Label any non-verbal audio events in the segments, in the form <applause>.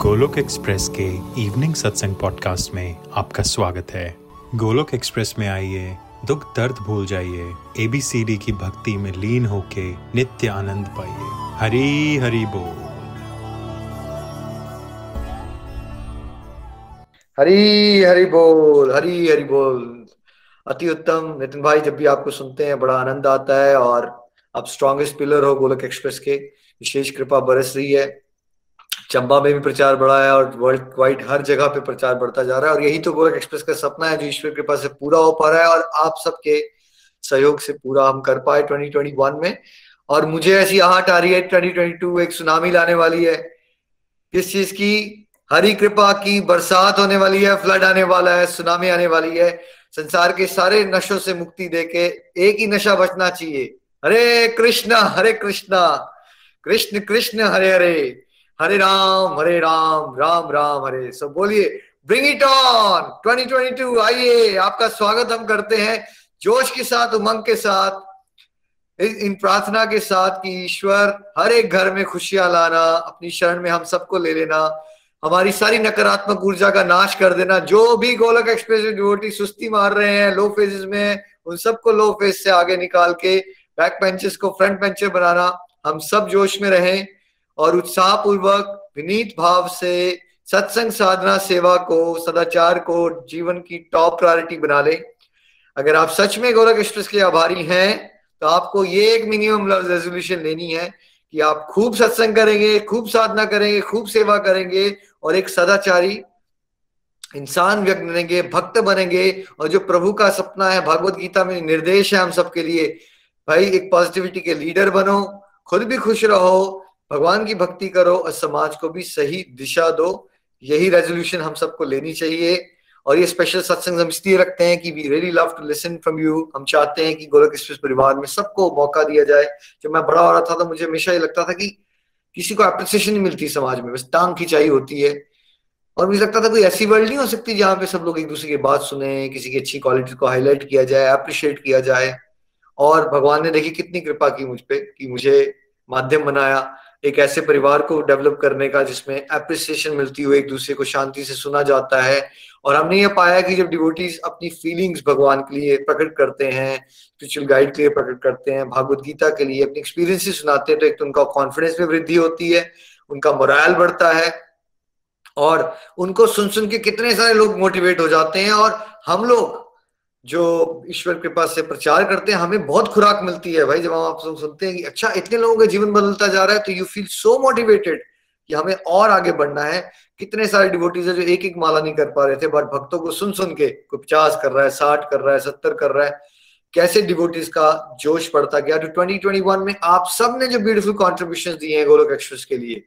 Golok express के evening सत्संग podcast में आपका स्वागत है। गोलोक एक्सप्रेस में आइए, दुख दर्द भूल जाइए एबीसीडी की भक्ति में लीन होके नित्य आनंद पाइए। हरी हरी बोल। हरी हरी बोल, हरी हरी बोल। अति उत्तम। नितिन भाई, जब भी आपको सुनते हैं, बड़ा आनंद आता है और आप स्ट्रॉन्गेस्ट पिलर हो गोलक एक्सप्रेस के। विशेष कृपा बरस रही है। चंबा में भी प्रचार बढ़ा है और वर्ल्ड वाइड हर जगह पे प्रचार बढ़ता जा रहा है और यही तो गोरख एक्सप्रेस का सपना है जो ईश्वर कृपा से पूरा हो पा रहा है और आप सबके सहयोग से पूरा हम कर पाए 2021 में। और मुझे ऐसी आहट आ रही है 2022 एक सुनामी लाने वाली है। किस चीज़ की हरी कृपा की बरसात होने वाली है फ्लड आने वाला है सुनामी आने वाली है। संसार के सारे नशों से मुक्ति देके एक ही नशा बचना चाहिए। हरे कृष्णा हरे कृष्णा, कृष्ण कृष्ण, हरे हरे। हरे राम हरे राम राम राम, हरे। सब बोलिए ब्रिंग इट ऑन 2022 आइए, आपका स्वागत हम करते हैं जोश के साथ, उमंग के साथ, इन प्रार्थना के साथ कि ईश्वर हर एक घर में खुशियाँ लाना, अपनी शरण में हम सबको ले लेना, हमारी सारी नकारात्मक ऊर्जा का नाश कर देना, जो भी गोलक एक्सप्रेस डिवोटी सुस्ती मार रहे हैं लो फेजेस में, उन सबको लो फ़ेज़ से आगे निकाल के बैक बेंचेस को फ्रंट बेंचर बनाना, हम सब जोश में रहें। और उत्साह पूर्वक विनीत भाव से, सत्संग साधना सेवा को, सदाचार को, जीवन की टॉप प्रायोरिटी बना ले। अगर आप सच में गोरख एक्सप्रेस के आभारी हैं तो आपको ये एक मिनिमम रेजोल्यूशन लेनी है कि आप खूब सत्संग करेंगे, खूब साधना करेंगे, खूब सेवा करेंगे और एक सदाचारी इंसान व्यक्त बनेंगे, भक्त बनेंगे और जो प्रभु का सपना है, भगवत गीता में निर्देश है हम सबके लिए, भाई एक पॉजिटिविटी के लीडर बनो, खुद भी खुश रहो भगवान की भक्ति करो और समाज को भी सही दिशा दो। यही रेजोल्यूशन हम सबको लेनी चाहिए। और ये स्पेशल सत्संग हम इसलिए रखते हैं कि we really love to listen from you हम चाहते हैं कि गोलक एक्सप्रेस परिवार में सबको मौका दिया जाए। जब मैं बड़ा हो रहा था तो मुझे हमेशा ये लगता था कि किसी को अप्रिसिएशन नहीं मिलती समाज में, बस टांग खिंचाई होती है। और मुझे लगता था कोई ऐसी वर्ल्ड नहीं हो सकती जहाँ पे सब लोग एक दूसरे की बात सुने, किसी की अच्छी क्वालिटी को हाईलाइट किया जाए अप्रिशिएट किया जाए। और भगवान ने देखी कितनी कृपा की मुझ पर कि मुझे माध्यम बनाया। एक ऐसे परिवार को डेवलप करने का जिसमें अप्रिसिएशन मिलती हो, एक दूसरे को शांति से सुना जाता है। और हमने ये पाया कि जब डिवोटीज अपनी फीलिंग्स भगवान के लिए प्रकट करते हैं स्पिरिचुअल गाइड के लिए प्रकट करते हैं, भागवत गीता के लिए अपनी एक्सपीरियंस सुनाते हैं तो एक तो उनका कॉन्फिडेंस में वृद्धि होती है, उनका मोराल बढ़ता है और उनको सुन सुन के कितने सारे लोग मोटिवेट हो जाते हैं और हम लोग जो ईश्वर कृपा से प्रचार करते हैं, हमें बहुत खुराक मिलती है भाई जब हम आप सुनते हैं कि अच्छा इतने लोगों का जीवन बदलता जा रहा है तो यू फील सो मोटिवेटेड कि हमें और आगे बढ़ना है। कितने सारे डिवोटीज है जो एक एक माला नहीं कर पा रहे थे बट भक्तों को सुन सुन के कोई पचास कर रहा है, साठ कर रहा है, सत्तर कर रहा है। कैसे डिवोटीज का जोश बढ़ता गया? तो ट्वेंटी ट्वेंटी वन में आप सबने जो ब्यूटीफुल कॉन्ट्रीब्यूशन दिए हैं गोलोक एक्सप्रेस के लिए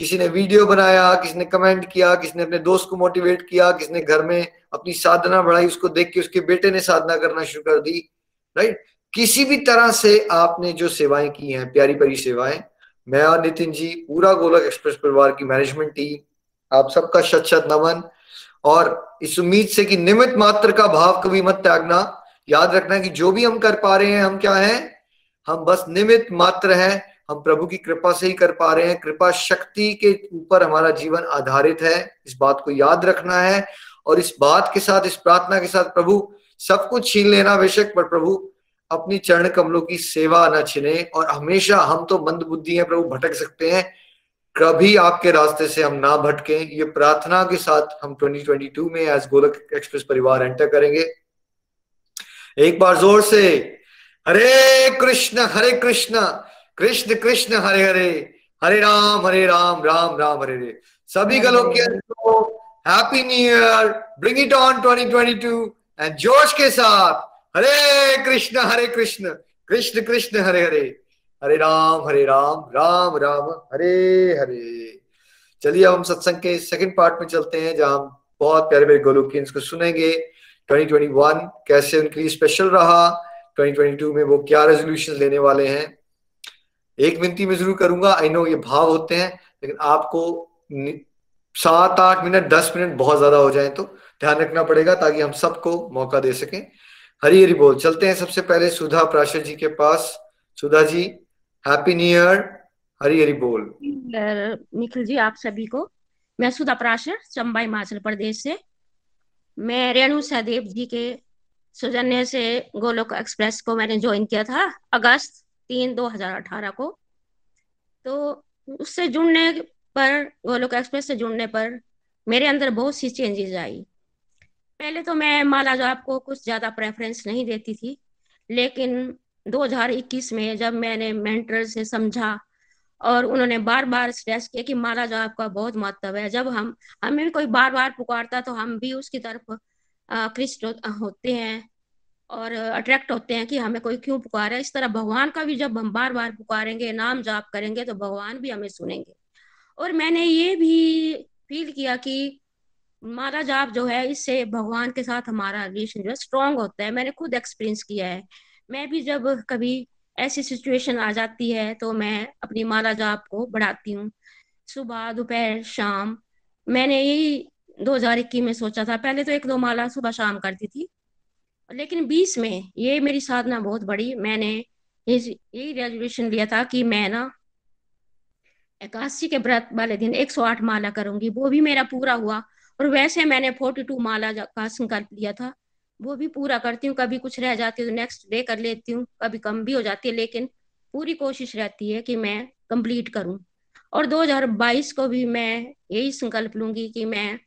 किसी ने वीडियो बनाया, किसी ने कमेंट किया, किसी ने अपने दोस्त को मोटिवेट किया, किसी ने घर में अपनी साधना बढ़ाई, उसको देख के उसके बेटे ने साधना करना शुरू कर दी राइट किसी भी तरह से आपने जो सेवाएँ की हैं, प्यारी प्यारी सेवाएँ, मैं और नितिन जी, पूरा गोलक एक्सप्रेस परिवार की मैनेजमेंट टीम आप सबका शत शत नमन, और इस उम्मीद से कि निमित मात्र का भाव कभी मत त्यागना, याद रखना कि जो भी हम कर पा रहे हैं, हम क्या हैं? हम बस निमित मात्र हैं हम प्रभु की कृपा से ही कर पा रहे हैं। कृपा शक्ति के ऊपर हमारा जीवन आधारित है। इस बात को याद रखना है और इस बात के साथ, इस प्रार्थना के साथ प्रभु, सब कुछ छीन लेना बेशक, पर प्रभु, अपनी चरण कमलों की सेवा न छिने और हमेशा हम तो मंद बुद्धि हैं प्रभु, भटक सकते हैं। कभी आपके रास्ते से हम ना भटके। ये प्रार्थना के साथ हम 2022 में एज गोलक एक्सप्रेस परिवार एंटर करेंगे। एक बार ज़ोर से, हरे कृष्ण हरे कृष्ण। कृष्ण कृष्ण हरे हरे हरे राम हरे राम राम राम, हरे हरे। सभी के happy new year bring it on 2022 and जोश के साथ, हरे कृष्ण हरे कृष्ण कृष्ण कृष्ण, हरे हरे। हरे राम हरे राम राम राम, हरे हरे। चलिए अब हम सत्संग के सेकंड पार्ट में चलते हैं, जहाँ हम बहुत प्यारे प्यारे गोलोकियंस को सुनेंगे। 2021 कैसे उनके लिए स्पेशल रहा 2022 में वो क्या रेजोल्यूशन लेने वाले हैं एक विनती में ज़रूर करूँगा। आई नो ये भाव होते हैं, लेकिन आपको सात आठ मिनट, दस मिनट बहुत ज़्यादा हो जाए तो ध्यान रखना पड़ेगा ताकि हम सबको मौका दे सकें। हरी हरी बोल। चलते हैं सबसे पहले सुधा प्राशर जी के पास। Sudha ji happy new year Hari Hari बोल। निखिल जी, आप सभी को। मैं सुधा प्राशर, चंबा हिमाचल प्रदेश से। मैं रेणु सहदेव जी के सौजन्य से गोलोक एक्सप्रेस को मैंने ज्वाइन किया था अगस्त तीन दो हज़ार अठारह को। तो उससे जुड़ने पर गोलोक एक्सप्रेस से जुड़ने पर मेरे अंदर बहुत सी चेंजेस आई। पहले तो मैं माला जो आपको कुछ ज़्यादा प्रेफरेंस नहीं देती थी, लेकिन 2021 में जब मैंने मेंटर से समझा और उन्होंने बार बार स्ट्रेस किया कि माला जो आपका बहुत महत्व है, जब हम, हमें कोई बार बार पुकारता तो हम भी उसकी तरफ़ कृष्ट होते हैं। और अट्रैक्ट होते हैं कि हमें कोई क्यों पुकारा। इस तरह भगवान का भी जब हम बार बार पुकारेंगे, नाम जाप करेंगे तो भगवान भी हमें सुनेंगे। और मैंने ये भी फील किया कि माला जाप जो है, इससे भगवान के साथ हमारा रिलेशन जो है स्ट्रांग होता है। मैंने खुद एक्सपीरियंस किया है। मैं भी जब कभी ऐसी सिचुएशन आ जाती है तो मैं अपनी माला जाप को बढ़ाती हूँ। सुबह, दोपहर, शाम। मैंने यही दो हज़ार इक्कीस में सोचा था। पहले तो एक दो माला सुबह शाम करती थी। लेकिन बीस में ये मेरी साधना बहुत बड़ी। मैंने यही रेजोल्यूशन लिया था कि मैं ना एकादशी के व्रत वाले दिन 108 माला करूँगी। वो भी मेरा पूरा हुआ। और वैसे मैंने 42 माला का संकल्प लिया था, वो भी पूरा करती हूँ। कभी कुछ रह जाती है तो नेक्स्ट डे कर लेती हूँ। कभी कम भी हो जाती है, लेकिन पूरी कोशिश रहती है कि मैं कंप्लीट करूँ। और 2022 को भी मैं यही संकल्प लूँगी कि मैं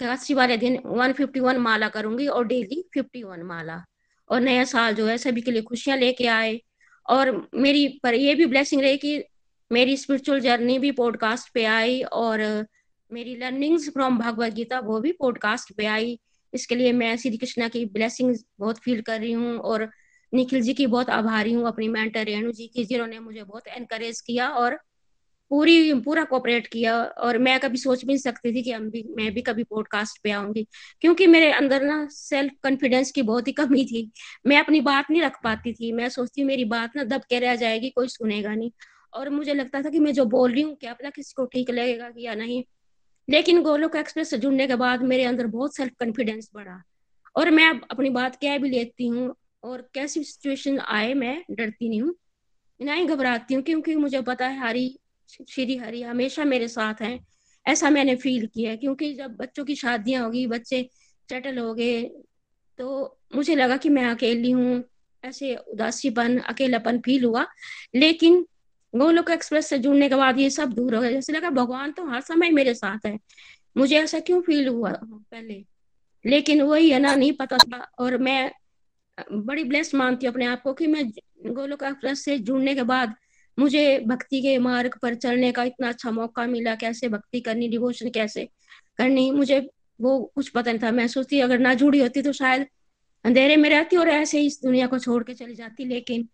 एकादशी वाले दिन 151 माला करूँगी और डेली 51 माला। और नया साल जो है सभी के लिए खुशियाँ लेके आए। और मेरी, पर ये भी ब्लेसिंग रही कि मेरी स्पिरिचुअल जर्नी भी पॉडकास्ट पे आई और मेरी लर्निंग्स फ्रॉम भगवत गीता वो भी पॉडकास्ट पे आई। इसके लिए मैं श्री कृष्णा की ब्लेसिंग बहुत फील कर रही हूँ और निखिल जी की बहुत आभारी हूँ, अपनी मेंटर रेणु जी की, जिन्होंने मुझे बहुत एनकरेज किया और पूरी, पूरा कोऑपरेट किया और मैं कभी सोच भी नहीं सकती थी कि हम भी, मैं भी कभी पॉडकास्ट पे आऊँगी। क्योंकि मेरे अंदर ना सेल्फ कॉन्फिडेंस की बहुत ही कमी थी। मैं अपनी बात नहीं रख पाती थी। मैं सोचती मेरी बात ना दब के रह जाएगी, कोई सुनेगा नहीं। और मुझे लगता था कि मैं जो बोल रही हूँ, क्या पता किसी को ठीक लगेगा कि या नहीं। लेकिन गोलोक एक्सप्रेस से जुड़ने के बाद मेरे अंदर बहुत सेल्फ कॉन्फिडेंस बढ़ा। और मैं अब अपनी बात कह भी लेती हूँ और कैसी सिचुएशन आए, मैं डरती नहीं हूँ। ना ही घबराती हूँ, क्योंकि मुझे पता है, हरी श्री हरि हमेशा मेरे साथ हैं। ऐसा मैंने फील किया क्योंकि जब बच्चों की शादियाँ होगी, बच्चे सेटल हो गए तो मुझे लगा कि मैं अकेली हूँ। ऐसे उदासीपन, अकेलापन फील हुआ। लेकिन गोलोक एक्सप्रेस से जुड़ने के बाद ये सब दूर हो गया। जैसे लगा, भगवान तो हर समय मेरे साथ है। मुझे ऐसा क्यों फील हुआ पहले? लेकिन वही है ना, नहीं पता था। और मैं बड़ी ब्लेस मानती हूँ अपने आप को कि मैं गोलोक एक्सप्रेस से जुड़ने के बाद मुझे भक्ति के मार्ग पर चलने का इतना अच्छा मौका मिला, कैसे भक्ति करनी डिवोशन कैसे करनी, मुझे वो कुछ पता नहीं था। मैं सोचती, अगर ना जुड़ी होती तो शायद अंधेरे में रहती और ऐसे ही इस दुनिया को छोड़ के चली जाती, लेकिन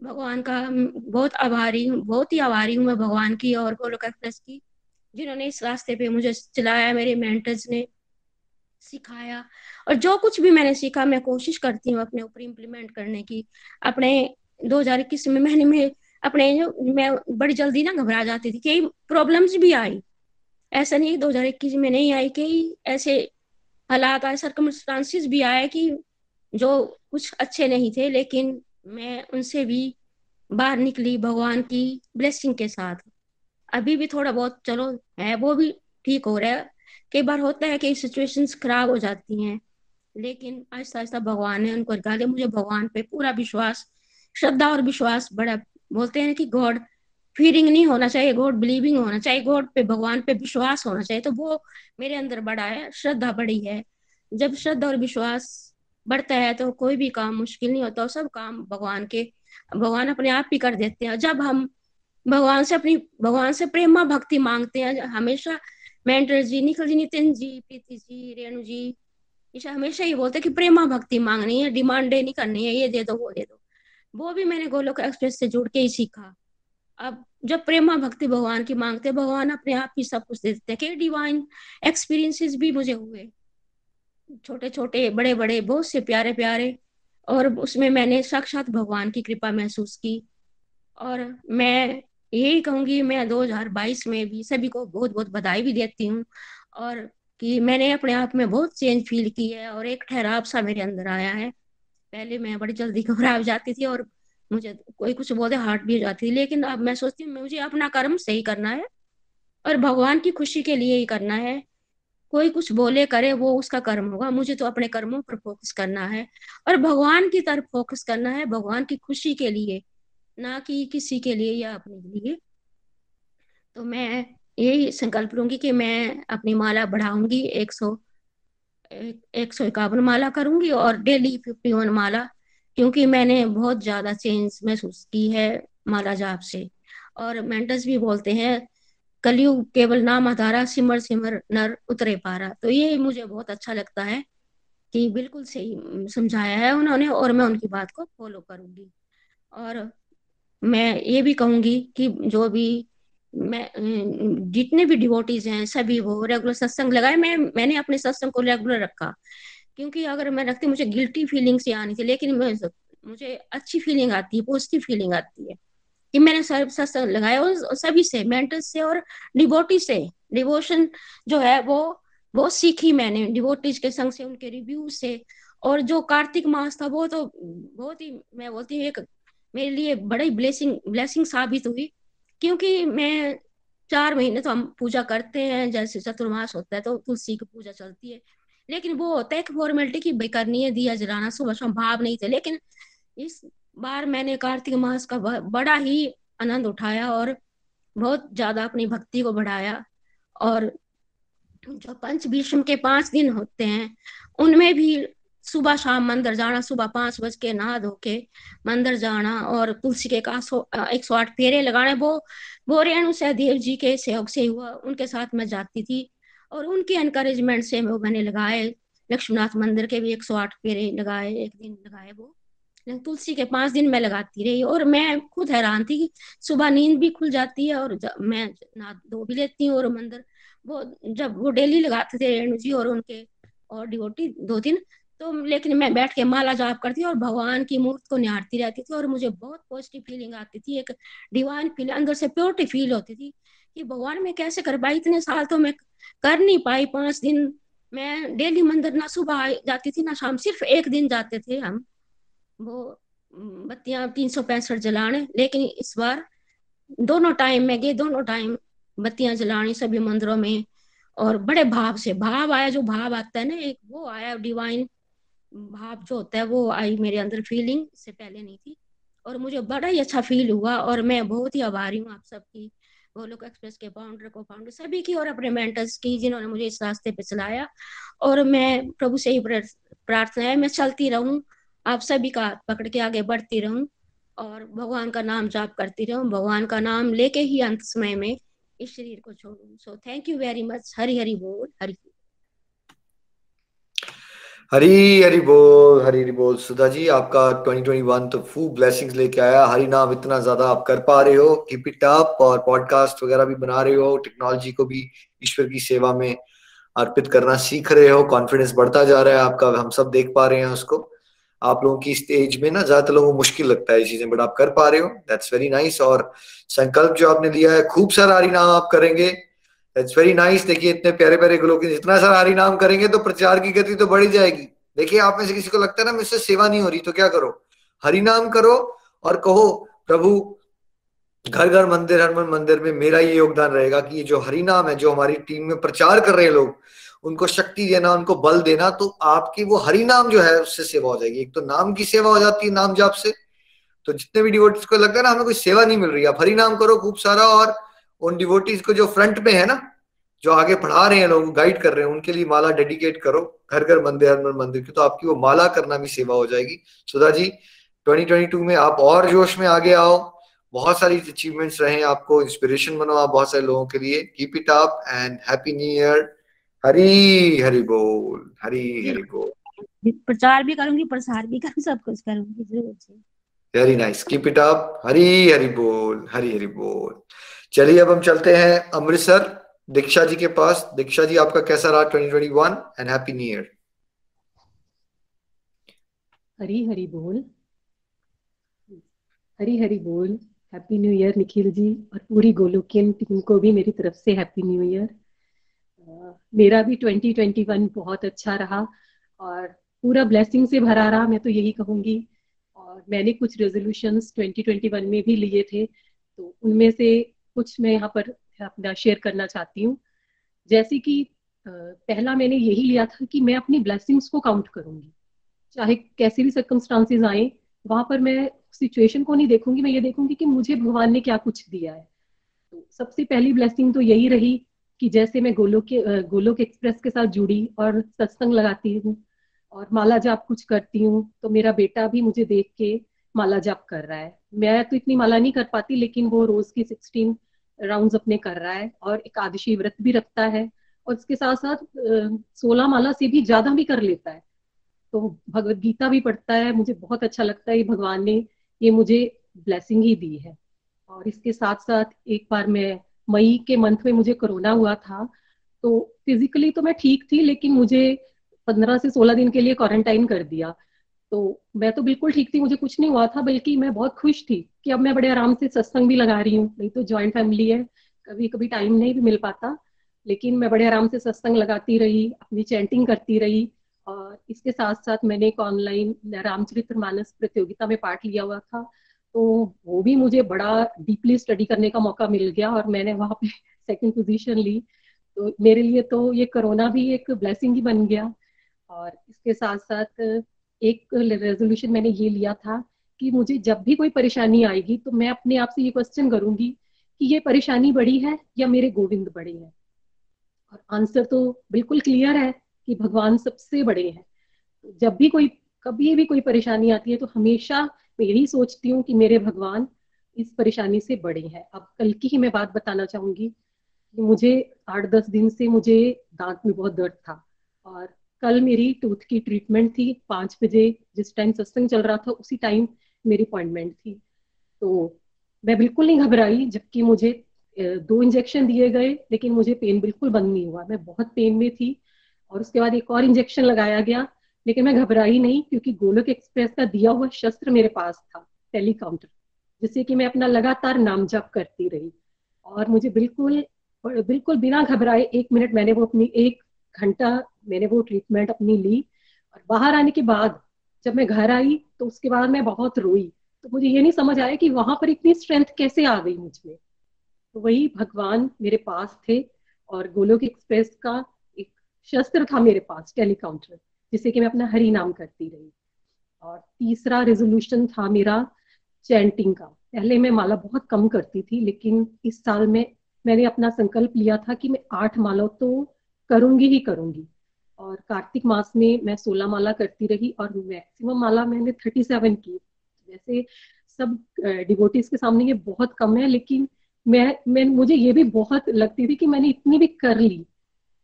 भगवान का बहुत आभारी हूँ, बहुत ही आभारी हूँ मैं भगवान की और गोलोक एक्सप्रेस की, जिन्होंने इस रास्ते पे मुझे चलाया, मेरे मेंटर्स ने सिखाया और जो कुछ भी मैंने सीखा, मैं कोशिश करती हूँ अपने ऊपर इम्प्लीमेंट करने की। अपने 2021 में मैंने, में अपने जो, मैं बड़ी जल्दी ना घबरा जाती थी कई प्रॉब्लम्स भी आई। ऐसा नहीं दो हज़ार इक्कीस में नहीं आई कई ऐसे हालात आए सरकमस्टांसिस भी आए कि जो कुछ अच्छे नहीं थे, लेकिन मैं उनसे भी बाहर निकली भगवान की ब्लेसिंग के साथ। अभी भी थोड़ा बहुत, चलो, है, वो भी ठीक हो रहा है। कई बार होता है कि सिचुएशंस खराब हो जाती हैं, लेकिन आहिस्ता आहिस्ता भगवान ने उनको मुझे भगवान पे पूरा विश्वास, श्रद्धा और विश्वास बड़ा बोलते हैं कि गॉड फीलिंग नहीं होना चाहिए गॉड बिलीविंग होना चाहिए गॉड पे भगवान पे विश्वास होना चाहिए। तो वो मेरे अंदर बड़ा है, श्रद्धा बड़ी है। जब श्रद्धा और विश्वास बढ़ता है तो कोई भी काम मुश्किल नहीं होता और सब काम भगवान के, भगवान अपने आप ही कर देते हैं। जब हम भगवान से अपनी, भगवान से प्रेमा भक्ति मांगते हैं, हमेशा मेंटर जी, निखिल जी, नितिन जी, प्रीति जी, रेणु जी, ईशा हमेशा ये बोलते हैं कि प्रेमा भक्ति मांगनी है, डिमांड नहीं करनी है, ये दे दो, वो दे दो। वो भी मैंने गोलोक एक्सप्रेस से जुड़ के ही सीखा। अब जब प्रेमा भक्ति भगवान की मांगते, भगवान अपने आप ही सब कुछ दे देते कि डिवाइन एक्सपीरियंसेस भी मुझे हुए। छोटे छोटे बड़े बड़े बहुत से प्यारे प्यारे और उसमें मैंने साक्षात भगवान की कृपा महसूस की। और मैं यही कहूँगी, मैं 2022 में भी सभी को बहुत बहुत बधाई भी देती हूँ। और कि मैंने अपने आप में बहुत चेंज फील की है, और एक ठहराव सा मेरे अंदर आया है। पहले मैं बड़ी जल्दी <laughs> घबरा जाती थी और मुझे कोई कुछ बोलते हार्ट भी हो जाती थी, लेकिन अब मैं सोचती हूँ मुझे अपना कर्म सही करना है और भगवान की खुशी के लिए ही करना है। कोई कुछ बोले, करे, वो उसका कर्म होगा। मुझे तो अपने कर्मों पर फोकस करना है और भगवान की तरफ़ फोकस करना है भगवान की खुशी के लिए, ना कि किसी के लिए या अपने लिए। तो मैं यही संकल्प लूँगी कि मैं अपनी माला बढ़ाऊँगी एक सौ एक सौ इक्यावन माला करूँगी और डेली फिफ्टी वन माला, क्योंकि मैंने बहुत ज़्यादा चेंज महसूस की है माला जाप से। और मेंटर्स भी बोलते हैं, कलयुग केवल नाम आधारा सिमर सिमर, नर उतरे पारा। तो ये मुझे बहुत अच्छा लगता है कि बिल्कुल सही समझाया है उन्होंने और मैं उनकी बात को फॉलो करूँगी। और मैं ये भी कहूँगी कि जो भी मैं जितने भी डिवोटीज हैं, सभी वो रेगुलर सत्संग लगाए। मैं, मैंने अपने सत्संग को रेगुलर रखा। क्योंकि अगर मैं रखती, मुझे गिल्टी फीलिंग से आनी थी लेकिन मुझे अच्छी फीलिंग आती है पॉजिटिव फीलिंग आती है कि मैंने सत्संग लगाया। और सभी से मेंटल से और डिवोटी से डिवोशन जो है, वो वो सीखी मैंने डिवोटीज के संग से, उनके रिव्यू से। और जो कार्तिक मास था, वो तो बहुत ही, मैं बोलती हूँ, एक मेरे लिए बड़ी ब्लेसिंग ब्लेसिंग साबित हुई। क्योंकि मैं चार महीने तो हम पूजा करते हैं, जैसे चतुर्मास होता है तो तुलसी की पूजा चलती है। लेकिन वो होता है फॉर्मेलिटी की करनी है, दिया जलाना, सुबह शाम भाव नहीं थे। लेकिन इस बार मैंने कार्तिक मास का बड़ा ही आनंद उठाया और बहुत ज़्यादा अपनी भक्ति को बढ़ाया। और जो पंच भीष्म के पाँच दिन होते हैं, उनमें भी सुबह शाम मंदिर जाना, सुबह पाँच बज के नहा धो के मंदिर जाना और तुलसी के का एक सौ आठ फेरे लगाने। वो वो रेणु सहदेव जी के सहयोग से हुआ, उनके साथ मैं जाती थी और उनके एनकरेजमेंट से वो मैंने लगाए। लक्ष्मीनाथ मंदिर के भी एक सौ आठ फेरे लगाए, एक दिन लगाए वो। तुलसी के पाँच दिन मैं लगाती रही और मैं खुद हैरान थी कि सुबह नींद भी खुल जाती है और मैं ना धो भी लेती हूँ और मंदिर, वो जब वो डेली लगाते थे रेणु जी और उनके और डिवोटी दो दिन तो लेकिन मैं बैठ के माला जाप करती और भगवान की मूर्त को निहारती रहती थी और मुझे बहुत पॉजिटिव फीलिंग आती थी। एक डिवाइन फील अंदर से प्योरिटी फील होती थी कि भगवान मैं कैसे कर पाई? इतने साल तो मैं कर नहीं पाई। पाँच दिन मैं डेली मंदिर ना सुबह जाती थी ना शाम, सिर्फ़ एक दिन जाते थे हम। वो बत्तियाँ तीन सौ पैंसठ जलाने। लेकिन इस बार दोनों टाइम में गए दोनों टाइम बत्तियाँ जलानी सभी मंदिरों में। और बड़े भाव से, भाव आया, जो भाव आता है ना, एक वो आया डिवाइन भाव जो होता है वो आई मेरे अंदर फीलिंग से पहले नहीं थी। और मुझे बड़ा ही अच्छा फील हुआ और मैं बहुत ही आभारी हूँ आप सबकी। गोलोक एक्सप्रेस के फाउंडर को फाउंडर सभी की और अपने मेंटर्स की जिन्होंने मुझे इस रास्ते पे चलाया। और मैं प्रभु से ही प्रार्थना है, मैं चलती रहूँ, आप सभी का पकड़ के आगे बढ़ती रहूँ और भगवान का नाम जाप करती रहूँ, भगवान का नाम लेके ही अंत समय में इस शरीर को छोड़ू। So thank you very much Hari Hari बोल। हरी हरी हरी बोल, हरी हरी बोल। सुधा जी, आपका 2021 तो फुल ब्लेसिंग्स लेके आया। हरी नाम इतना ज़्यादा आप कर पा रहे हो। कीप इट अप और पॉडकास्ट वगैरह भी बना रहे हो। टेक्नोलॉजी को भी ईश्वर की सेवा में अर्पित करना सीख रहे हो। कॉन्फिडेंस बढ़ता जा रहा है आपका। हम सब देख पा रहे हैं उसको। आप लोगों की स्टेज में ना ज़्यादातर लोगों को मुश्किल लगता है ये चीज़ें बट आप कर पा रहे हो। दैट्स वेरी नाइस और संकल्प जो आपने लिया है, खूब सारा हरी नाम आप करेंगे। दैट्स वेरी नाइस देखिए, इतने प्यारे प्यारे लोग जितना सारा हरी नाम करेंगे तो प्रचार की गति तो बढ़ी जाएगी। देखिए, आप में से किसी को लगता है ना, मुझसे सेवा नहीं हो रही तो क्या करो? हरि नाम करो और कहो, प्रभु घर घर मंदिर, हर मंदिर में मेरा ये योगदान रहेगा कि ये जो हरि नाम है, जो हमारी टीम में प्रचार कर रहे हैं लोग, उनको शक्ति देना, उनको बल देना तो आपकी वो हरि नाम जो है, उससे सेवा हो जाएगी। एक तो नाम की सेवा हो जाती है, नाम जाप से। तो जितने भी डिवोटीज को लगता है ना, हमें कोई सेवा नहीं मिल रही। आप हरि नाम करो खूब सारा और उन डिवोटीज को जो फ्रंट में है ना जो आगे पढ़ा रहे हैं लोग गाइड कर रहे हैं उनके लिए माला डेडिकेट करो। घर घर मंदिर हर मंदिर की तो आपकी वो माला करना भी सेवा हो जाएगी। सुधा जी 2022 में आप और जोश में आगे आओ। बहुत सारी अचीवमेंट्स रहे आपको इंस्पिरेशन बनो आप बहुत सारे लोगों के लिए। Keep it up and happy new year Hari Hari बोल हरी हरी बोल। प्रचार भी करूँगी प्रसार भी करूँगी सब कुछ करूँगी ज़रूर very nice keep it up Hari Hari बोल हरी हरी बोल। चलिए अब हम चलते हैं अमृतसर, दीक्षा जी के पास। दीक्षा जी, आपका कैसा रहा 2021 and happy new year Hari Hari बोल। हरी हरी बोल। Happy new year Nikhil ji, और पूरी गोलोकियन टीम को भी मेरी तरफ़ से हैप्पी न्यू ईयर मेरा भी 2021 बहुत अच्छा रहा और पूरा ब्लेसिंग से भरा रहा, मैं तो यही कहूँगी। और मैंने कुछ रेजोल्यूशंस 2021 में भी लिए थे तो उनमें से कुछ मैं यहाँ पर अपना शेयर करना चाहती हूँ। जैसे कि पहला मैंने यही लिया था कि मैं अपनी ब्लेसिंग्स को काउंट करूँगी। चाहे कैसे भी सर्कमस्टांसेस आए, वहाँ पर मैं सिचुएशन को नहीं देखूँगी, मैं ये देखूँगी कि मुझे भगवान ने क्या कुछ दिया है। तो सबसे पहली ब्लेसिंग तो यही रही कि जैसे मैं गोलोक के गोलोक एक्सप्रेस के साथ जुड़ी और सत्संग लगाती हूँ और माला जाप कुछ करती हूँ तो मेरा बेटा भी मुझे देख के माला जाप कर रहा है। मैं तो इतनी माला नहीं कर पाती, लेकिन वो रोज की सिक्सटीन राउंड अपने कर रहा है और एकादशी व्रत भी रखता है और इसके साथ साथ सोलह माला से भी ज़्यादा भी कर लेता है। तो भगवत गीता भी पढ़ता है, मुझे बहुत अच्छा लगता है भगवान ने, ये मुझे ब्लेसिंग ही दी है। और इसके साथ साथ एक बार मैं, मई के मंथ में मुझे कोरोना हुआ था तो फिजिकली तो मैं ठीक थी, लेकिन मुझे पंद्रह से सोलह दिन के लिए क्वारंटाइन कर दिया। तो मैं तो बिल्कुल ठीक थी, मुझे कुछ नहीं हुआ था, बल्कि मैं बहुत खुश थी कि अब मैं बड़े आराम से सत्संग भी लगा रही हूँ। नहीं तो ज्वाइंट फैमिली है कभी कभी टाइम नहीं भी मिल पाता, लेकिन मैं बड़े आराम से सत्संग लगाती रही, अपनी चैंटिंग करती रही, और इसके साथ साथ मैंने एक ऑनलाइन रामचरित्र मानस प्रतियोगिता में पार्ट लिया हुआ था। तो वो भी मुझे बड़ा डीपली स्टडी करने का मौका मिल गया और मैंने वहाँ पे <laughs> सेकंड पोजीशन ली। तो मेरे लिए तो ये कोरोना भी एक ब्लेसिंग ही बन गया। और इसके साथ साथ एक रेजोल्यूशन मैंने ये लिया था कि मुझे जब भी कोई परेशानी आएगी तो मैं अपने आप से ये क्वेश्चन करूँगी कि ये परेशानी बड़ी है या मेरे गोविंद बड़े हैं? और आंसर तो बिल्कुल क्लियर है कि भगवान सबसे बड़े हैं। जब भी कोई, कभी भी कोई परेशानी आती है तो हमेशा मैं यही सोचती हूँ कि मेरे भगवान इस परेशानी से बड़े हैं। अब कल की ही मैं बात बताना चाहूँगी मुझे आठ दस दिन से मुझे दांत में बहुत दर्द था और कल मेरी टूथ की ट्रीटमेंट थी, पाँच बजे जिस टाइम सत्संग चल रहा था, उसी टाइम मेरी अपॉइंटमेंट थी। तो मैं बिल्कुल नहीं घबराई, जबकि मुझे दो इंजेक्शन दिए गए, लेकिन मुझे पेन बिल्कुल बंद नहीं हुआ। मैं बहुत पेन में थी और उसके बाद एक और इंजेक्शन लगाया गया, लेकिन मैं घबराई नहीं, क्योंकि गोलक एक्सप्रेस का दिया हुआ शस्त्र मेरे पास था टेलीकाउंटर जिससे कि मैं अपना लगातार नाम जप करती रही। और मुझे बिल्कुल बिल्कुल बिना घबराए एक मिनट मैंने वो अपनी एक घंटा मैंने वो ट्रीटमेंट अपनी ली और बाहर आने के बाद जब मैं घर आई तो उसके बाद मैं बहुत रोई। तो मुझे ये नहीं समझ आया कि वहाँ पर इतनी स्ट्रेंथ कैसे आ गई मुझमें। तो वही भगवान मेरे पास थे और गोलोक एक्सप्रेस का एक शस्त्र था मेरे पास, टेलीकाउंटर, जिसे कि मैं अपना हरी नाम करती रही। और तीसरा रेजोल्यूशन था मेरा चैंटिंग का। पहले मैं माला बहुत कम करती थी, लेकिन इस साल में मैंने अपना संकल्प लिया था कि मैं आठ माला तो करूँगी ही करूँगी। और कार्तिक मास में मैं सोलह माला करती रही और मैक्सिमम माला मैंने थर्टी सेवन की। वैसे सब डिवोटीज के सामने ये बहुत कम है, लेकिन मैं मैं, मुझे ये भी बहुत लगती थी कि मैंने इतनी भी कर ली।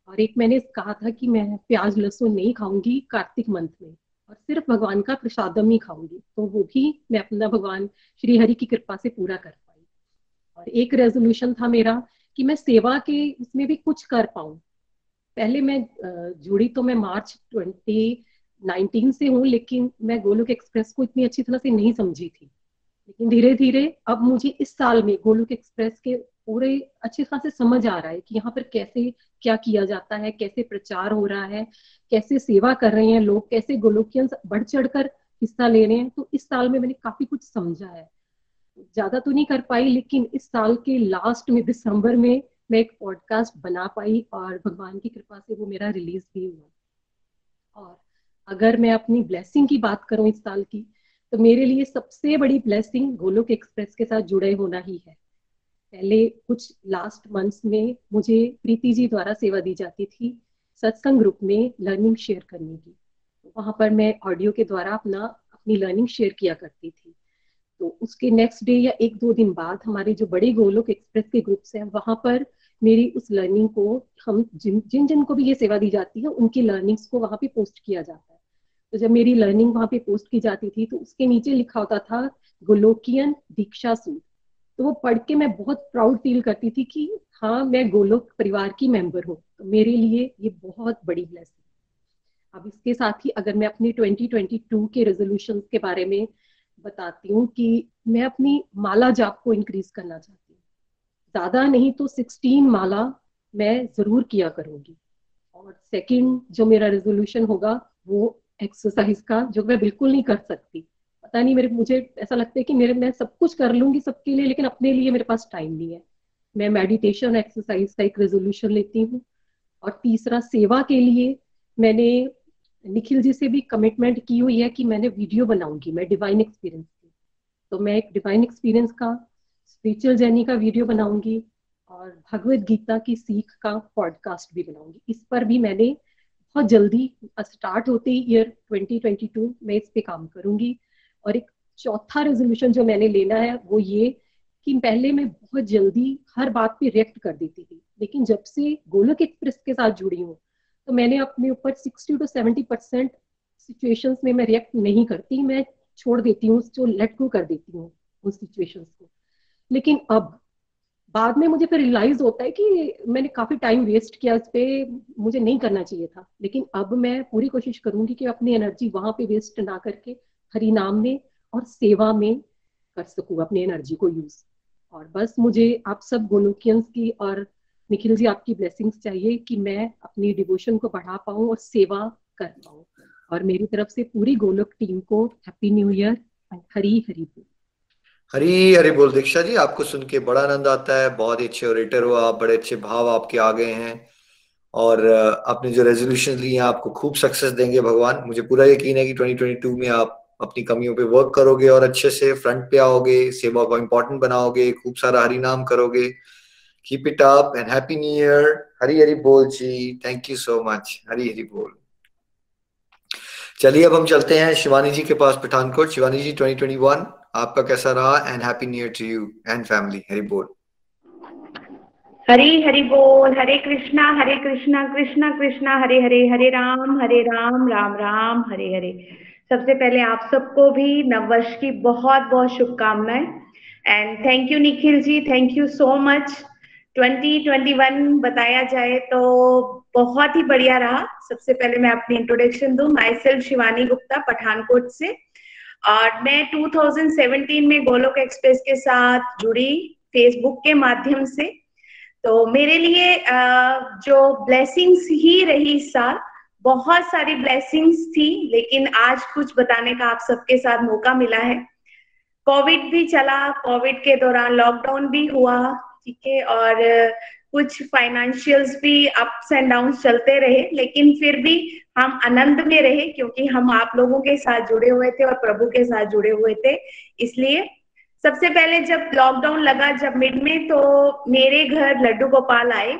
और एक मैंने कहा था कि मैं प्याज लहसुन नहीं खाऊँगी कार्तिक मंथ में, और सिर्फ़ भगवान का प्रसादम ही खाऊँगी। तो वो भी मैं अपना भगवान श्री हरि की कृपा से पूरा कर पाई। और एक रेजोल्यूशन था मेरा कि मैं सेवा के उसमें भी कुछ कर पाऊँ। पहले मैं जुड़ी तो मैं मार्च ट्वेंटी नाइनटीन से हूँ, लेकिन मैं गोलुक एक्सप्रेस को इतनी अच्छी तरह से नहीं समझी थी। लेकिन धीरे धीरे अब मुझे इस साल में गोलुक एक्सप्रेस के पूरे अच्छे खासे समझ आ रहा है कि यहाँ पर कैसे, क्या किया जाता है, कैसे प्रचार हो रहा है, कैसे सेवा कर रहे हैं लोग, कैसे गोलोकियंस बढ़ चढ़ कर हिस्सा ले रहे हैं। तो इस साल में मैंने काफ़ी कुछ समझा है। ज़्यादा तो नहीं कर पाई, लेकिन इस साल के लास्ट में दिसंबर में मैं एक पॉडकास्ट बना पाई और भगवान की कृपा से वो मेरा रिलीज़ भी हुआ। और अगर मैं अपनी ब्लेसिंग की बात करूँ इस साल की तो मेरे लिए सबसे बड़ी ब्लेसिंग गोलोक एक्सप्रेस के साथ जुड़े होना ही है। पहले कुछ लास्ट मंथ्स में मुझे प्रीति जी द्वारा सेवा दी जाती थी सत्संग ग्रुप में लर्निंग शेयर करने की। वहाँ पर मैं ऑडियो के द्वारा अपना, अपनी लर्निंग शेयर किया करती थी। तो उसके नेक्स्ट डे या एक दो दिन बाद हमारे जो बड़े गोलोक एक्सप्रेस के ग्रुप्स हैं, वहाँ पर मेरी उस लर्निंग को हम जिन जिन जिन को भी ये सेवा दी जाती है, उनकी लर्निंग्स को वहाँ पे पोस्ट किया जाता है। तो जब मेरी लर्निंग वहाँ पे पोस्ट की जाती थी तो उसके नीचे लिखा होता था, गोलोकियन दीक्षा सूट तो वो पढ़ के मैं बहुत प्राउड फील करती थी कि हाँ मैं गोलोक परिवार की मेंबर हूँ। तो मेरे लिए ये बहुत बड़ी ब्लेसिंग अब इसके साथ ही अगर मैं अपनी 2022 के रेजोल्यूशन के बारे में बताती हूँ कि मैं अपनी माला जाप को इंक्रीज करना चाहती ज़्यादा नहीं तो 16 माला मैं ज़रूर किया करूँगी। और सेकंड जो मेरा रेजोल्यूशन होगा, वो एक्सरसाइज का, जो मैं बिल्कुल नहीं कर सकती। पता नहीं, मेरे, मुझे ऐसा लगता है कि मेरे, मैं सब कुछ कर लूँगी सबके लिए, लेकिन अपने लिए मेरे पास टाइम नहीं है। मैं मेडिटेशन एक्सरसाइज का एक रेजोल्यूशन लेती हूँ। और तीसरा, सेवा के लिए मैंने निखिल जी से भी कमिटमेंट की हुई है कि मैंने वीडियो बनाऊँगी, मैं डिवाइन एक्सपीरियंस की। तो मैं एक डिवाइन एक्सपीरियंस का स्पिरिचुअल जर्नी का वीडियो बनाऊँगी और भगवत गीता की सीख का पॉडकास्ट भी बनाऊँगी। इस पर भी मैंने बहुत जल्दी स्टार्ट होते ही ईयर 2022 में इस पे काम करूँगी। और एक चौथा रेजोल्यूशन जो मैंने लेना है, वो ये कि पहले मैं बहुत जल्दी हर बात पे रिएक्ट कर देती थी, लेकिन जब से गोलक एक्सप्रेस के साथ जुड़ी हूँ तो मैंने अपने ऊपर sixty two seventy percent situation में मैं रिएक्ट नहीं करती। मैं छोड़ देती हूँ जो लेट गो कर देती हूँ उन सिचुएशंस को। लेकिन अब, बाद में मुझे फिर रियलाइज़ होता है कि मैंने काफ़ी टाइम वेस्ट किया इस पे, मुझे नहीं करना चाहिए था। लेकिन अब मैं पूरी कोशिश करूँगी कि अपनी एनर्जी वहाँ पे वेस्ट ना करके, हरी नाम में और सेवा में कर सकूँ अपनी एनर्जी को यूज़ और बस मुझे आप सब गोलोकियंस की और निखिल जी आपकी ब्लेसिंग्स चाहिए कि मैं अपनी डिवोशन को बढ़ा पाऊँ और सेवा कर पाऊँ। और मेरी तरफ़ से पूरी गोलोक टीम को happy new year Hari Hari बोल हरी हरी बोल दीक्षा जी, आपको सुन के बड़ा आनंद आता है। बहुत अच्छे ओरेटर हो आप, बड़े अच्छे भाव आपके आ गए हैं। और आपने जो रेजोल्यूशन लिए हैं, आपको खूब सक्सेस देंगे भगवान। मुझे पूरा यकीन है कि 2022 में आप अपनी कमियों पे वर्क करोगे और अच्छे से फ्रंट पे आओगे, सेवा को इम्पोर्टेंट बनाओगे, खूब सारा हरी नाम करोगे। Keep it up and happy new year Hari Hari बोल जी thank you so much Hari Hari बोल। चलिए अब हम चलते हैं शिवानी जी के पास पठानकोट। शिवानी जी 2021 आपका कैसा रहा? And happy new year to you and family Hari बोल। हरी, हरि बोल। हरे कृष्णा हरे कृष्णा कृष्णा कृष्णा। हरे हरे हरे राम हरे राम राम राम, हरे हरे। सबसे पहले आप सबको भी नववर्ष की बहुत बहुत शुभकामनाएँ। And thank you Nikhil ji. Thank you so much 2021 बताया जाए तो बहुत ही बढ़िया रहा। सबसे पहले मैं अपनी इंट्रोडक्शन दूँ। माई सेल्फ शिवानी गुप्ता पठानकोट से। और मैं 2017 में गोलोक एक्सप्रेस के साथ जुड़ी फेसबुक के माध्यम से। तो मेरे लिए जो ब्लेसिंग्स ही रही इस साल, बहुत सारी ब्लेसिंग्स थी, लेकिन आज कुछ बताने का आप सबके साथ मौका मिला है। कोविड भी चला कोविड के दौरान लॉकडाउन भी हुआ, ठीक है, और कुछ फाइनेंशियल्स भी अप्स एंड डाउन चलते रहे, लेकिन फिर भी हम आनंद में रहे क्योंकि हम आप लोगों के साथ जुड़े हुए थे और प्रभु के साथ जुड़े हुए थे। इसलिए सबसे पहले जब लॉकडाउन लगा, जब मिड में तो मेरे घर लड्डू गोपाल आए।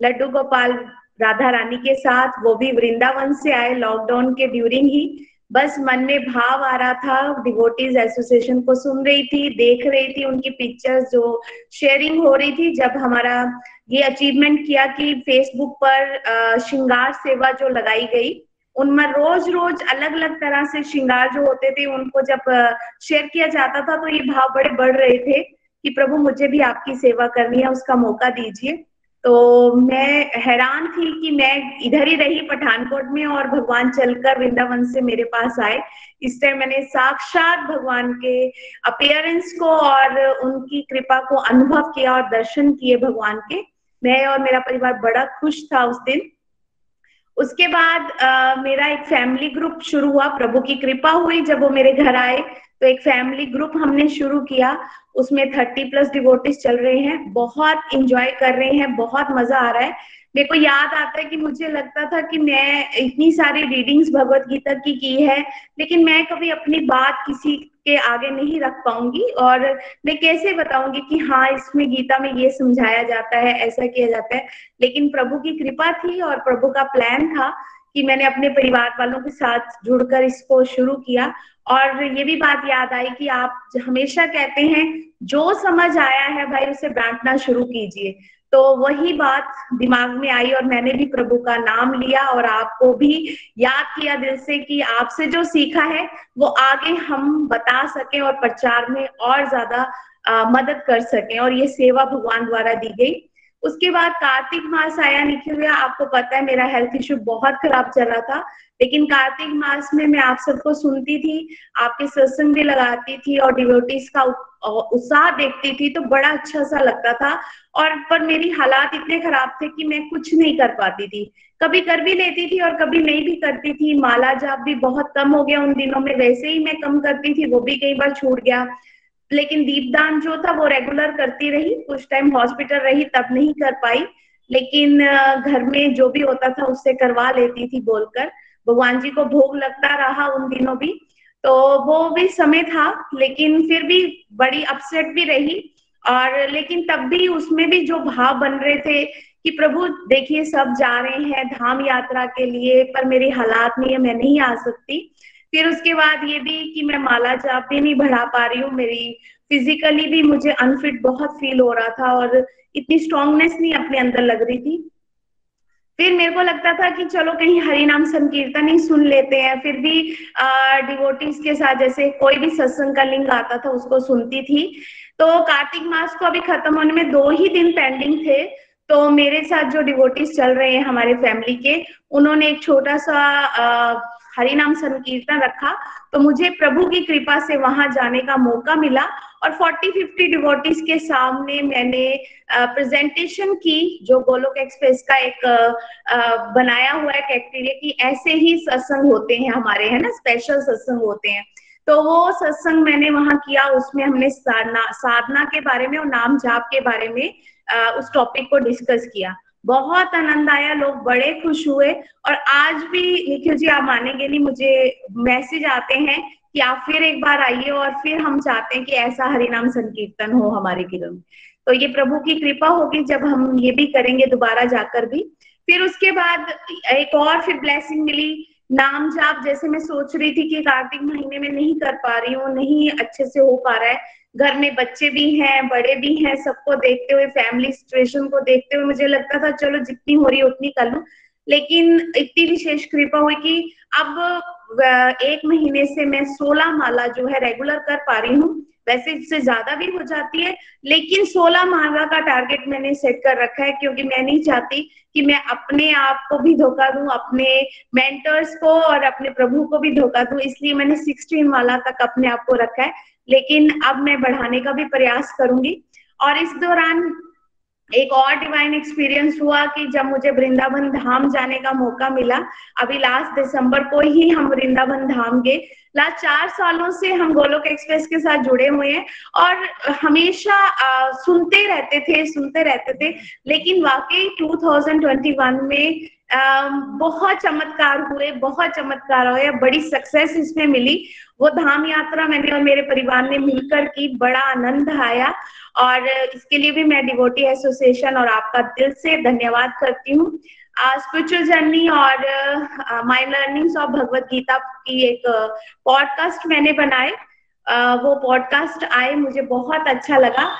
लड्डू गोपाल राधा रानी के साथ, वो भी वृंदावन से आए लॉकडाउन के ड्यूरिंग ही। बस मन में भाव आ रहा था। डिवोटीज एसोसिएशन को सुन रही थी, देख रही थी उनकी पिक्चर्स जो शेयरिंग हो रही थी। जब हमारा ये अचीवमेंट किया कि फेसबुक पर श्रृंगार सेवा जो लगाई गई, उनमें रोज रोज अलग अलग तरह से श्रृंगार जो होते थे, उनको जब शेयर किया जाता था तो ये भाव बड़े बढ़ रहे थे कि प्रभु मुझे भी आपकी सेवा करनी है, उसका मौका दीजिए। तो मैं हैरान थी कि मैं इधर ही रही पठानकोट में और भगवान चलकर वृंदावन से मेरे पास आए। इस टाइम मैंने साक्षात भगवान के अपियरेंस को और उनकी कृपा को अनुभव किया और दर्शन किए भगवान के। मैं और मेरा परिवार बड़ा खुश था उस दिन। उसके बाद आ, मेरा एक फैमिली ग्रुप शुरू हुआ। प्रभु की कृपा हुई जब वो मेरे घर आए। तो एक फैमिली ग्रुप हमने शुरू किया। उसमें थर्टी प्लस डिवोटिस चल रहे हैं, बहुत इंजॉय कर रहे हैं, बहुत मज़ा आ रहा है। मेरे को याद आता है कि मुझे लगता था कि मैं इतनी सारी रीडिंग्स भगवत गीता की की है, लेकिन मैं कभी अपनी बात किसी के आगे नहीं रख पाऊँगी और मैं कैसे बताऊँगी कि हाँ इसमें गीता में ये समझाया जाता है, ऐसा किया जाता है। लेकिन प्रभु की कृपा थी और प्रभु का प्लान था कि मैंने अपने परिवार वालों के साथ जुड़कर इसको शुरू किया। और ये भी बात याद आई कि आप हमेशा कहते हैं, जो समझ आया है भाई, उसे बांटना शुरू कीजिए। तो वही बात दिमाग में आई और मैंने भी प्रभु का नाम लिया और आपको भी याद किया दिल से कि आपसे जो सीखा है, वो आगे हम बता सकें और प्रचार में और ज़्यादा मदद कर सकें। और ये सेवा भगवान द्वारा दी गई। उसके बाद कार्तिक मास आया, निखिल भैया, आपको पता है मेरा हेल्थ इश्यू बहुत खराब चल था। लेकिन कार्तिक मास में मैं आप सबको सुनती थी, आपके सत्संग भी लगाती थी और डिवोटीज का उत्साह देखती थी तो बड़ा अच्छा सा लगता था। और, पर मेरी हालात इतने खराब थे कि मैं कुछ नहीं कर पाती थी। कभी कर भी लेती थी और कभी नहीं भी करती थी। माला जाप भी बहुत कम हो गया उन दिनों में, वैसे ही मैं कम करती थी, वो भी कई बार छूट गया। लेकिन दीपदान जो था, वो रेगुलर करती रही। कुछ टाइम हॉस्पिटल रही, तब नहीं कर पाई। लेकिन घर में जो भी होता था, उससे करवा लेती थी बोलकर। भगवान जी को भोग लगता रहा उन दिनों भी। तो वो भी समय था, लेकिन फिर भी बड़ी अपसेट भी रही। और लेकिन तब भी उसमें भी जो भाव बन रहे थे कि प्रभु, देखिए, सब जा रहे हैं धाम यात्रा के लिए, पर मेरी हालात है मैं नहीं आ सकती। फिर उसके बाद ये भी कि मैं माला जाप भी नहीं बढ़ा पा रही हूँ, मेरी फिजिकली भी मुझे अनफिट बहुत फील हो रहा था और इतनी स्ट्रांगनेस नहीं अपने अंदर लग रही थी। फिर मेरे को लगता था कि चलो कहीं हरि नाम संकीर्तन ही सुन लेते हैं। फिर भी डिवोटीज के साथ जैसे कोई भी सत्संग का लिंग आता था, उसको सुनती थी। तो कार्तिक मास को अभी खत्म होने में दो ही दिन पेंडिंग थे। तो मेरे साथ जो डिवोटीज चल रहे हैं, हमारे फैमिली के, उन्होंने एक छोटा सा हरि नाम संकीर्तन रखा तो मुझे प्रभु की कृपा से वहाँ जाने का मौका मिला और 40 50 डिवोटीज के सामने मैंने प्रेजेंटेशन की, जो गोलोक एक्सप्रेस का एक बनाया हुआ है कैक्टेरिया की, ऐसे ही सत्संग होते हैं हमारे, है ना? स्पेशल सत्संग होते हैं। तो वो सत्संग मैंने वहाँ किया, उसमें हमने साधना साधना के बारे में और नाम जाप के बारे में उस टॉपिक को डिस्कस किया। बहुत आनंद आया, लोग बड़े खुश हुए। और आज भी निखिल जी, आप मानेंगे नहीं, मुझे मैसेज आते हैं कि आप फिर एक बार आइए और फिर हम चाहते हैं कि ऐसा हरिनाम संकीर्तन हो हमारे किलो में तो ये प्रभु की कृपा होगी, जब हम ये भी करेंगे दोबारा जाकर भी। फिर उसके बाद एक और फिर ब्लेसिंग मिली, नाम जाप। जैसे मैं सोच रही थी कि कार्तिक महीने में नहीं कर पा रही हूँ, नहीं अच्छे से हो पा रहा है घर में बच्चे भी हैं, बड़े भी हैं, सबको देखते हुए फैमिली सिचुएशन को देखते हुए मुझे लगता था, चलो जितनी हो रही है उतनी कर लू। लेकिन इतनी विशेष कृपा हुई कि अब एक महीने से मैं सोलह माला जो है रेगुलर कर पा रही हूँ। वैसे इससे ज़्यादा भी हो जाती है, लेकिन सोलह माला का टारगेट मैंने सेट कर रखा है, क्योंकि मैं नहीं चाहती कि मैं अपने आप को भी धोखा दूँ, अपने मेंटर्स को और अपने प्रभु को भी धोखा दूँ। इसलिए मैंने सिक्सटीन माला तक अपने आप को रखा है। लेकिन अब मैं बढ़ाने का भी प्रयास करूँगी। और इस दौरान एक और डिवाइन एक्सपीरियंस हुआ कि जब मुझे वृंदावन धाम जाने का मौका मिला, अभी लास्ट दिसंबर को ही हम वृंदावन धाम गए। लास्ट चार सालों से हम गोलोक एक्सप्रेस के साथ जुड़े हुए हैं और हमेशा आ, सुनते रहते थे सुनते रहते थे। लेकिन वाकई 2021 में आ, बहुत चमत्कार हुए बहुत चमत्कार हुए बड़ी सक्सेस इसमें मिली। वो धाम यात्रा मैंने और मेरे परिवार ने मिलकर की बड़ा आनंद आया। और इसके लिए भी मैं डिवोटी एसोसिएशन और आपका दिल से धन्यवाद करती हूँ। स्पिरिचुअल जर्नी और my learnings of Bhagavad Gita की एक पॉडकास्ट मैंने बनाए uh, वो पॉडकास्ट आए मुझे बहुत अच्छा लगा।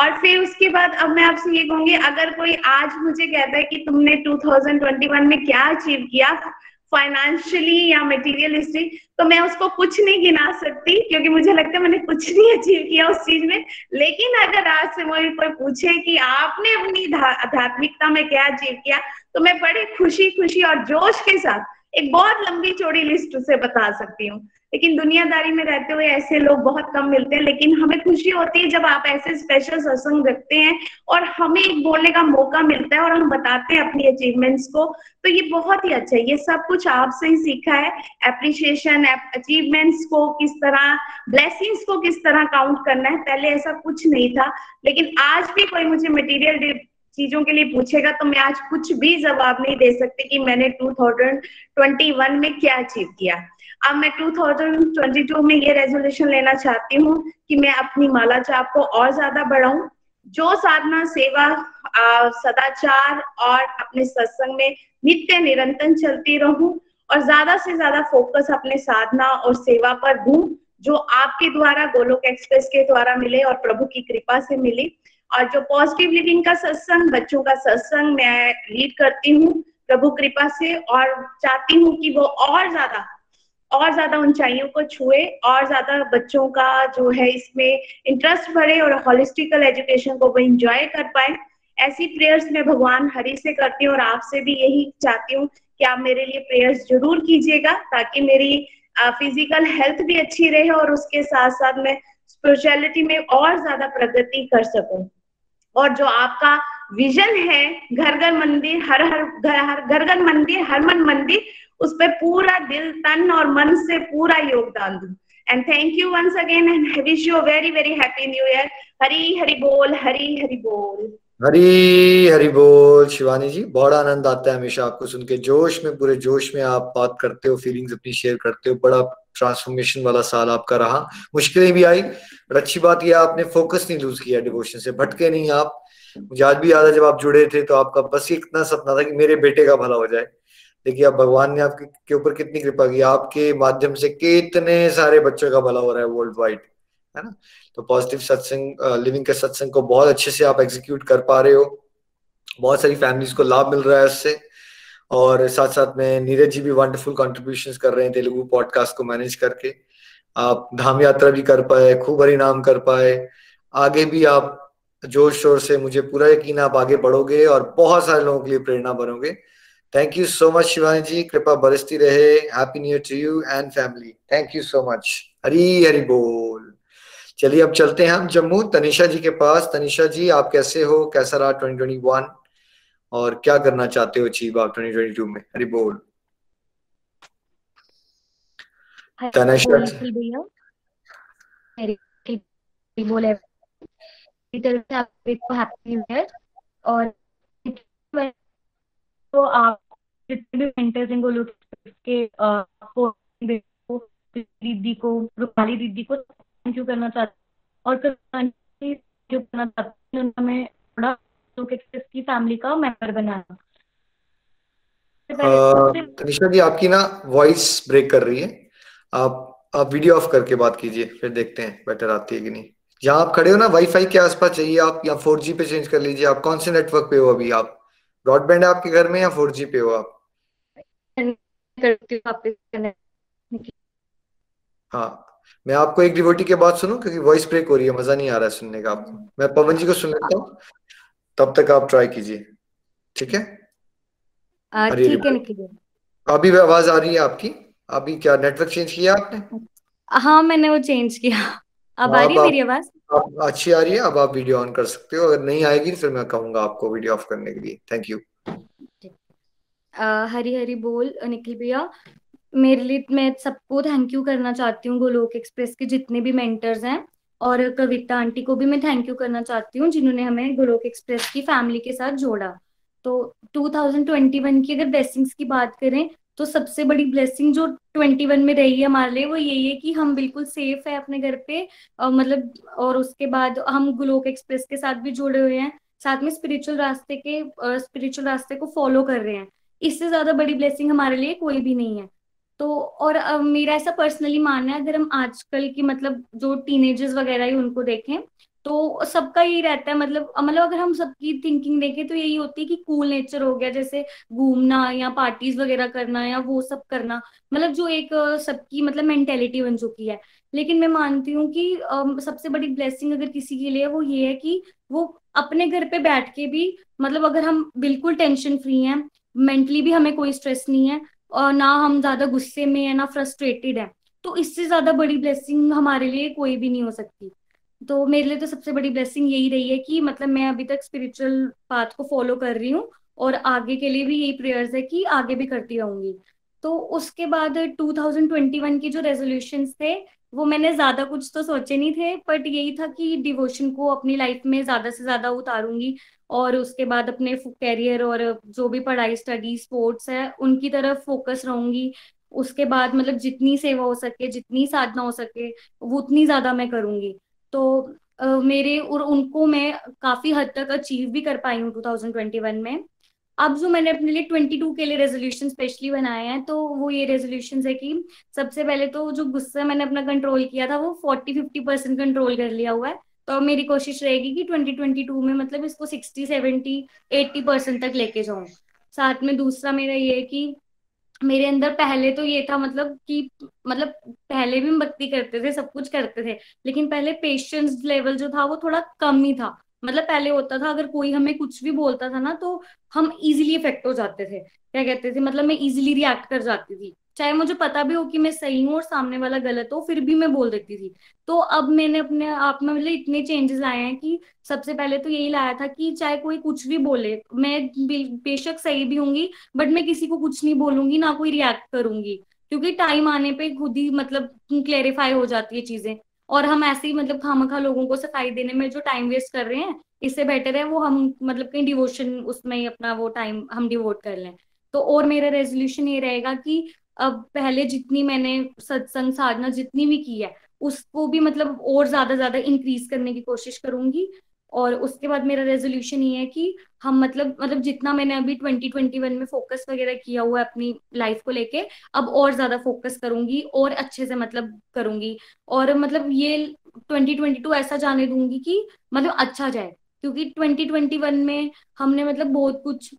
और फिर उसके बाद अब मैं आपसे ये कहूँगी अगर कोई आज मुझे कहता है कि तुमने 2021 में क्या अचीव किया फाइनेंशियली या मटेरियलिस्टिक तो मैं उसको कुछ नहीं गिना सकती, क्योंकि मुझे लगता है मैंने कुछ नहीं अचीव किया उस चीज़ में। लेकिन अगर आज से मुझे कोई पूछे कि आपने अपनी आध्यात्मिकता में क्या अचीव किया तो मैं बड़ी खुशी खुशी और जोश के साथ एक बहुत लंबी चौड़ी लिस्ट उसे बता सकती हूँ। लेकिन दुनियादारी में रहते हुए ऐसे लोग बहुत कम मिलते हैं, लेकिन हमें खुशी होती है जब आप ऐसे स्पेशल सत्संग रखते हैं और हमें एक बोलने का मौका मिलता है और हम बताते हैं अपनी अचीवमेंट्स को। तो ये बहुत ही अच्छा है। ये सब कुछ आपसे ही सीखा है। एप्रिशिएशन अचीवमेंट्स को किस तरह ब्लेसिंग्स को किस तरह काउंट करना है, पहले ऐसा कुछ नहीं था। लेकिन आज भी कोई मुझे मटेरियल चीज़ों के लिए पूछेगा तो मैं आज कुछ भी जवाब नहीं दे सकती कि मैंने 2021 में क्या अचीव किया। अब मैं 2022 में ये रेजोल्यूशन लेना चाहती हूँ कि मैं अपनी माला चाप को और ज़्यादा बढ़ाऊं जो साधना सेवा आ, सदाचार और अपने सत्संग में नित्य निरंतर चलती रहूँ और ज़्यादा से ज़्यादा फोकस अपने साधना और सेवा पर दूँ जो आपके द्वारा गोलोक एक्सप्रेस के द्वारा मिले और प्रभु की कृपा से मिली और जो पॉजिटिव लिविंग का सत्संग बच्चों का सत्संग मैं लीड करती हूँ प्रभु कृपा से और चाहती हूँ कि वो और ज़्यादा और ज़्यादा ऊंचाइयों को छुए और ज़्यादा बच्चों का जो है इसमें इंटरेस्ट बढ़े और हॉलिस्टिकल एजुकेशन को वो इंजॉय कर पाए। ऐसी प्रेयर्स मैं भगवान हरि से करती हूँ और आपसे भी यही चाहती हूँ कि आप मेरे लिए प्रेयर्स ज़रूर कीजिएगा ताकि मेरी फ़िज़िकल हेल्थ भी अच्छी रहे और उसके साथ साथ मैं स्पिरिचुअलिटी में और ज़्यादा प्रगति कर सकूँ। और जो आपका विजन है घर घर मंदिर हर हर घर घर घर मंदिर हर मन मंदिर उस पर पूरा दिल तन और मन से पूरा योगदान दू। Thank you once again, and I wish you a very, very happy new year. Hari Hari Bol, Hari Hari हरी हरी बोल शिवानी जी। बड़ा आनंद आता है हमेशा आपको सुन के। जोश में पूरे जोश में आप बात करते हो फीलिंग्स अपनी शेयर करते हो। बड़ा ट्रांसफॉर्मेशन वाला साल आपका रहा। मुश्किलें भी आई बट अच्छी बात यह आपने फोकस नहीं लूज किया डिवोशन से। भटके नहीं आप। मुझे आज भी याद है जब आप जुड़े थे तो आपका बस ये इतना सपना था कि मेरे बेटे का भला हो जाए। देखिए, अब भगवान ने आपके, के ऊपर कितनी कृपा की, आपके माध्यम से कितने सारे बच्चों का भला हो रहा है वर्ल्ड वाइड है ना? तो पॉजिटिव सत्संग लिविंग के सत्संग को बहुत अच्छे से आप एग्जीक्यूट कर पा रहे हो। बहुत सारी फैमिलीज़ को लाभ मिल रहा है उससे और साथ साथ में नीरज जी भी वंडरफुल कॉन्ट्रीब्यूशन कर रहे हैं तेलुगु पॉडकास्ट को मैनेज करके। आप धाम यात्रा भी कर पाए, खूब हरी नाम कर पाए। आगे भी आप जोश शोर से मुझे पूरा यकीन आप आगे बढ़ोगे और बहुत सारे लोगों के लिए प्रेरणा बनोगे। Thank you so much Shivani ji. कृपा बरसती रहे। Happy new to you and family thank you so much Hari Hari बोल। चलिए अब चलते हैं हम जम्मू। तनिषा जी के पास। तनिषा जी आप कैसे हो? कैसा रहा 2021 और क्या करना चाहते हो अचीव आप 2022 में? हरी बोल। तनिषा बोले हैप्पी न्यू ईयर और तो आप जितने भी मेंटर्स हैं गोलोक के आपको दीदी को रूपाली दीदी को थैंक यू करना चाहती और जो करना चाहती हूँ हमें थोड़ा की फैमिली का मेंबर बनाना तनिषा जी आपकी ना वॉइस ब्रेक कर रही है। आप आप वीडियो ऑफ़ करके बात कीजिए फिर देखते हैं बेटर आती है कि नहीं। जहाँ आप खड़े हो ना वाईफाई के आसपास चाहिए आप या फोर जी पे चेंज कर लीजिए आप। कौन से नेटवर्क पे हो अभी आप? ब्रॉडबैंड है आपके घर में या फोर जी पे हो आप? हाँ। मैं आपको एक डिवोटी के बाद सुनू क्योंकि वॉइस ब्रेक हो रही है मज़ा नहीं आ रहा है सुनने का आपको। मैं पवन जी को सुन लेता हूँ तब तक आप ट्राई कीजिए। ठीक है? ठीक है अभी आवाज़ आ रही है आपकी? अभी क्या नेटवर्क चेंज किया आपने? हाँ मैंने वो चेंज किया। अब आ रही है मेरी आवाज़? अच्छी आ रही है अब आप वीडियो ऑन कर सकते हो अगर नहीं आएगी फिर मैं कहूँगा आपको वीडियो ऑफ़ करने के लिए। थैंक यू हरी हरी बोल निखिल भैया। मेरे लिए मैं सबको थैंक यू करना चाहती हूँ गोलोक एक्सप्रेस के जितने भी मेंटर्स हैं और कविता आंटी को भी मैं थैंक यू करना चाहती हूँ जिन्होंने हमें गोलोक एक्सप्रेस की फैमिली के साथ जोड़ा। तो 2021 की अगर ब्लेसिंग्स की बात करें तो सबसे बड़ी ब्लेसिंग जो 21 में रही है हमारे लिए, वो यही है कि हम बिल्कुल सेफ़ है अपने घर पे और मतलब और उसके बाद हम ग्लोक एक्सप्रेस के साथ भी जुड़े हुए हैं, साथ में स्पिरिचुअल रास्ते के स्पिरिचुअल रास्ते को फॉलो कर रहे हैं। इससे ज़्यादा बड़ी ब्लेसिंग हमारे लिए कोई भी नहीं है। तो और मेरा ऐसा पर्सनली मानना है, अगर हम आजकल की मतलब जो टीनेजर्स वगैरह ही, उनको देखें तो सबका यही रहता है मतलब मतलब अगर हम सबकी थिंकिंग देखें तो यही होती है कि कूल नेचर हो गया, जैसे घूमना या पार्टीज़ वगैरह करना या वो सब करना मतलब जो एक सबकी मतलब मेंटेलिटी बन चुकी है। लेकिन मैं मानती हूँ कि सबसे बड़ी ब्लेसिंग अगर किसी के लिए वो ये है कि वो अपने घर पे बैठ के भी मतलब अगर हम बिल्कुल टेंशन फ्री हैं मेंटली भी हमें कोई स्ट्रेस नहीं है, और ना हम ज़्यादा गुस्से में है, ना फ्रस्ट्रेटेड है तो इससे ज़्यादा बड़ी ब्लेसिंग हमारे लिए कोई भी नहीं हो सकती। तो मेरे लिए तो सबसे बड़ी ब्लेसिंग यही रही है कि मतलब मैं अभी तक स्पिरिचुअल पाथ को फॉलो कर रही हूँ और आगे के लिए भी यही प्रेयर्स है कि आगे भी करती रहूँगी। तो उसके बाद 2021 की जो रेजोल्यूशन थे, वो मैंने ज़्यादा कुछ तो सोचे नहीं थे बट यही था कि डिवोशन को अपनी लाइफ में ज़्यादा से ज़्यादा उतारूँगी और उसके बाद अपने कैरियर और जो भी पढ़ाई स्टडी स्पोर्ट्स है, उनकी तरफ़ फोकस रहूँगी। उसके बाद मतलब जितनी सेवा हो सके, जितनी साधना हो सके, वो उतनी ज़्यादा मैं करूँगी। तो मेरे और उनको मैं काफ़ी हद तक अचीव भी कर पाई हूँ 2021 में। अब जो मैंने अपने लिए 22 के लिए रेजोल्यूशन स्पेशली बनाए हैं तो वो ये रेजोल्यूशन है कि सबसे पहले तो जो गुस्सा मैंने अपना कंट्रोल किया था, वो 40 50 परसेंट कंट्रोल कर लिया हुआ है। तो मेरी कोशिश रहेगी कि 2022 में मतलब इसको 60 70 80 परसेंट तक लेके जाऊँ। साथ में दूसरा मेरा ये है कि मेरे अंदर पहले तो ये था मतलब कि मतलब पहले भी हम भक्ति करते थे, सब कुछ करते थे, लेकिन पहले पेशेंस लेवल जो था वो थोड़ा कम ही था। मतलब पहले होता था, अगर कोई हमें कुछ भी बोलता था ना तो हम इजीली इफ़ेक्ट हो जाते थे। क्या कहते थे? मतलब मैं इजीली रिएक्ट कर जाती थी। चाहे मुझे पता भी हो कि मैं सही हूँ और सामने वाला गलत हो, फिर भी मैं बोल देती थी। तो अब मैंने अपने आप में मतलब इतने चेंजेस आए हैं कि सबसे पहले तो यही लाया था कि चाहे कोई कुछ भी बोले, मैं बेशक सही भी होंगी बट मैं किसी को कुछ नहीं बोलूँगी, ना कोई रिएक्ट करूँगी। क्योंकि टाइम आने पे खुद ही मतलब क्लेरिफाई हो जाती है चीज़ें। और हम ऐसे ही मतलब खामखा लोगों को सफ़ाई देने में जो टाइम वेस्ट कर रहे हैं, इससे बेटर है वो हम मतलब कहीं डिवोशन उसमें ही अपना वो टाइम हम डिवोट कर लें। तो और मेरा रेजोल्यूशन ये रहेगा कि अब पहले जितनी मैंने सत्संग साधना जितनी भी की है, उसको भी मतलब और ज़्यादा ज़्यादा इंक्रीज करने की कोशिश करूँगी। और उसके बाद मेरा रेजोल्यूशन ये है कि हम मतलब मतलब जितना मैंने अभी 2021 में फोकस वगैरह किया हुआ है अपनी लाइफ को लेके, अब और ज़्यादा फोकस करूँगी और अच्छे से मतलब करूँगी। और मतलब ये 2022 ऐसा जाने दूँगी कि मतलब अच्छा जाए, क्योंकि 2021 में हमने मतलब बहुत कुछ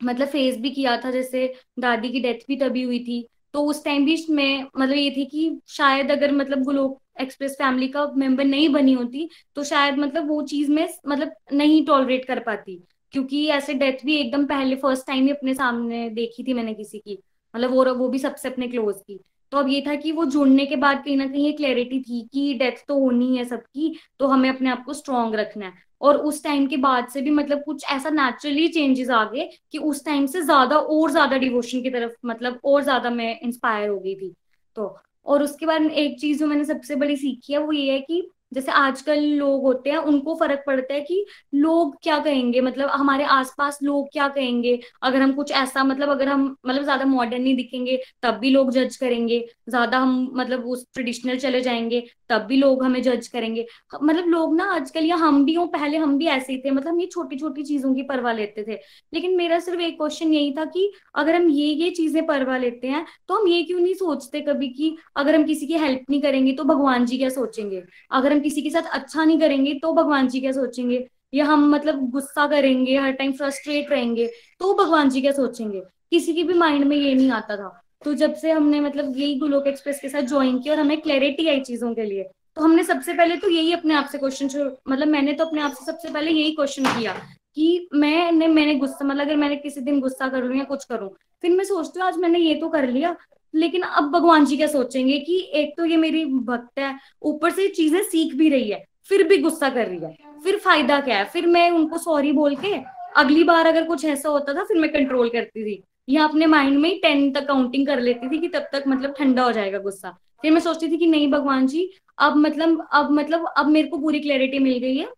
मतलब फेस भी किया था, जैसे दादी की डेथ भी तभी हुई थी। तो उस टाइम भी मैं मतलब ये थी कि शायद अगर मतलब गोलोक एक्सप्रेस फैमिली का मेंबर नहीं बनी होती तो शायद मतलब वो चीज़ में मतलब नहीं टॉलरेट कर पाती। क्योंकि ऐसे डेथ भी एकदम पहले फ़र्स्ट टाइम ही अपने सामने देखी थी मैंने किसी की। मतलब वो वो भी सबसे अपने क्लोज की। तो अब ये था कि वो जुड़ने के बाद कहीं ना कहीं ये क्लैरिटी थी कि डेथ तो होनी है सबकी तो हमें अपने आप को स्ट्रॉन्ग रखना है। और उस टाइम के बाद से भी मतलब कुछ ऐसा नेचुरली चेंजेस आ गए कि उस टाइम से ज़्यादा और ज़्यादा डिवोशन की तरफ़ मतलब और ज़्यादा मैं इंस्पायर हो गई थी। तो और उसके बाद एक चीज़ जो मैंने सबसे बड़ी सीखी है वो ये है कि जैसे आजकल लोग होते हैं, उनको फ़र्क पड़ता है कि लोग क्या कहेंगे? मतलब हमारे आसपास लोग क्या कहेंगे? अगर हम कुछ ऐसा मतलब अगर हम मतलब ज़्यादा मॉडर्न नहीं दिखेंगे, तब भी लोग जज करेंगे। ज़्यादा हम मतलब उस ट्रेडिशनल चले जाएँगे, तब भी लोग हमें जज करेंगे। मतलब लोग ना आजकल, या हम भी हो, पहले हम भी ऐसे ही थे। मतलब हम ये छोटी छोटी चीज़ों की परवाह लेते थे। लेकिन मेरा सिर्फ़ एक क्वेश्चन यही था कि अगर हम ये ये चीज़ें परवाह लेते हैं तो हम ये क्यों नहीं सोचते कभी कि अगर हम किसी की हेल्प नहीं करेंगे तो भगवान जी क्या सोचेंगे? अगर हम किसी के साथ अच्छा नहीं करेंगे तो भगवान जी क्या सोचेंगे? या हम मतलब गुस्सा करेंगे, हर टाइम फ्रस्ट्रेट रहेंगे तो भगवान जी क्या सोचेंगे? किसी की भी माइंड में ये नहीं आता था। तो जब से हमने मतलब यही गुलोक एक्सप्रेस के साथ ज्वाइन किया और हमें क्लैरिटी आई चीज़ों के लिए तो हमने सबसे पहले तो यही अपने आप से क्वेश्चन मतलब मैंने तो अपने आप से सबसे पहले यही क्वेश्चन किया कि मैंने मैंने गुस्सा मतलब अगर मैंने किसी दिन गुस्सा कर लू या कुछ करूँ, फिर मैं सोचती हूँ, आज मैंने ये तो कर लिया लेकिन अब भगवान जी क्या सोचेंगे कि एक तो ये मेरी भक्त है, ऊपर से चीज़ें सीख भी रही है, फिर भी गुस्सा कर रही है, फिर फ़ायदा क्या है? फिर मैं उनको सॉरी बोल के अगली बार अगर कुछ ऐसा होता था, फिर मैं कंट्रोल करती थी। या अपने माइंड में ही टेन तक काउंटिंग कर लेती थी कि तब तक मतलब ठंडा हो जाएगा गुस्सा। फिर मैं सोचती थी कि नहीं भगवान जी, अब मतलब अब मतलब अब मेरे को पूरी क्लैरिटी मिल गई है।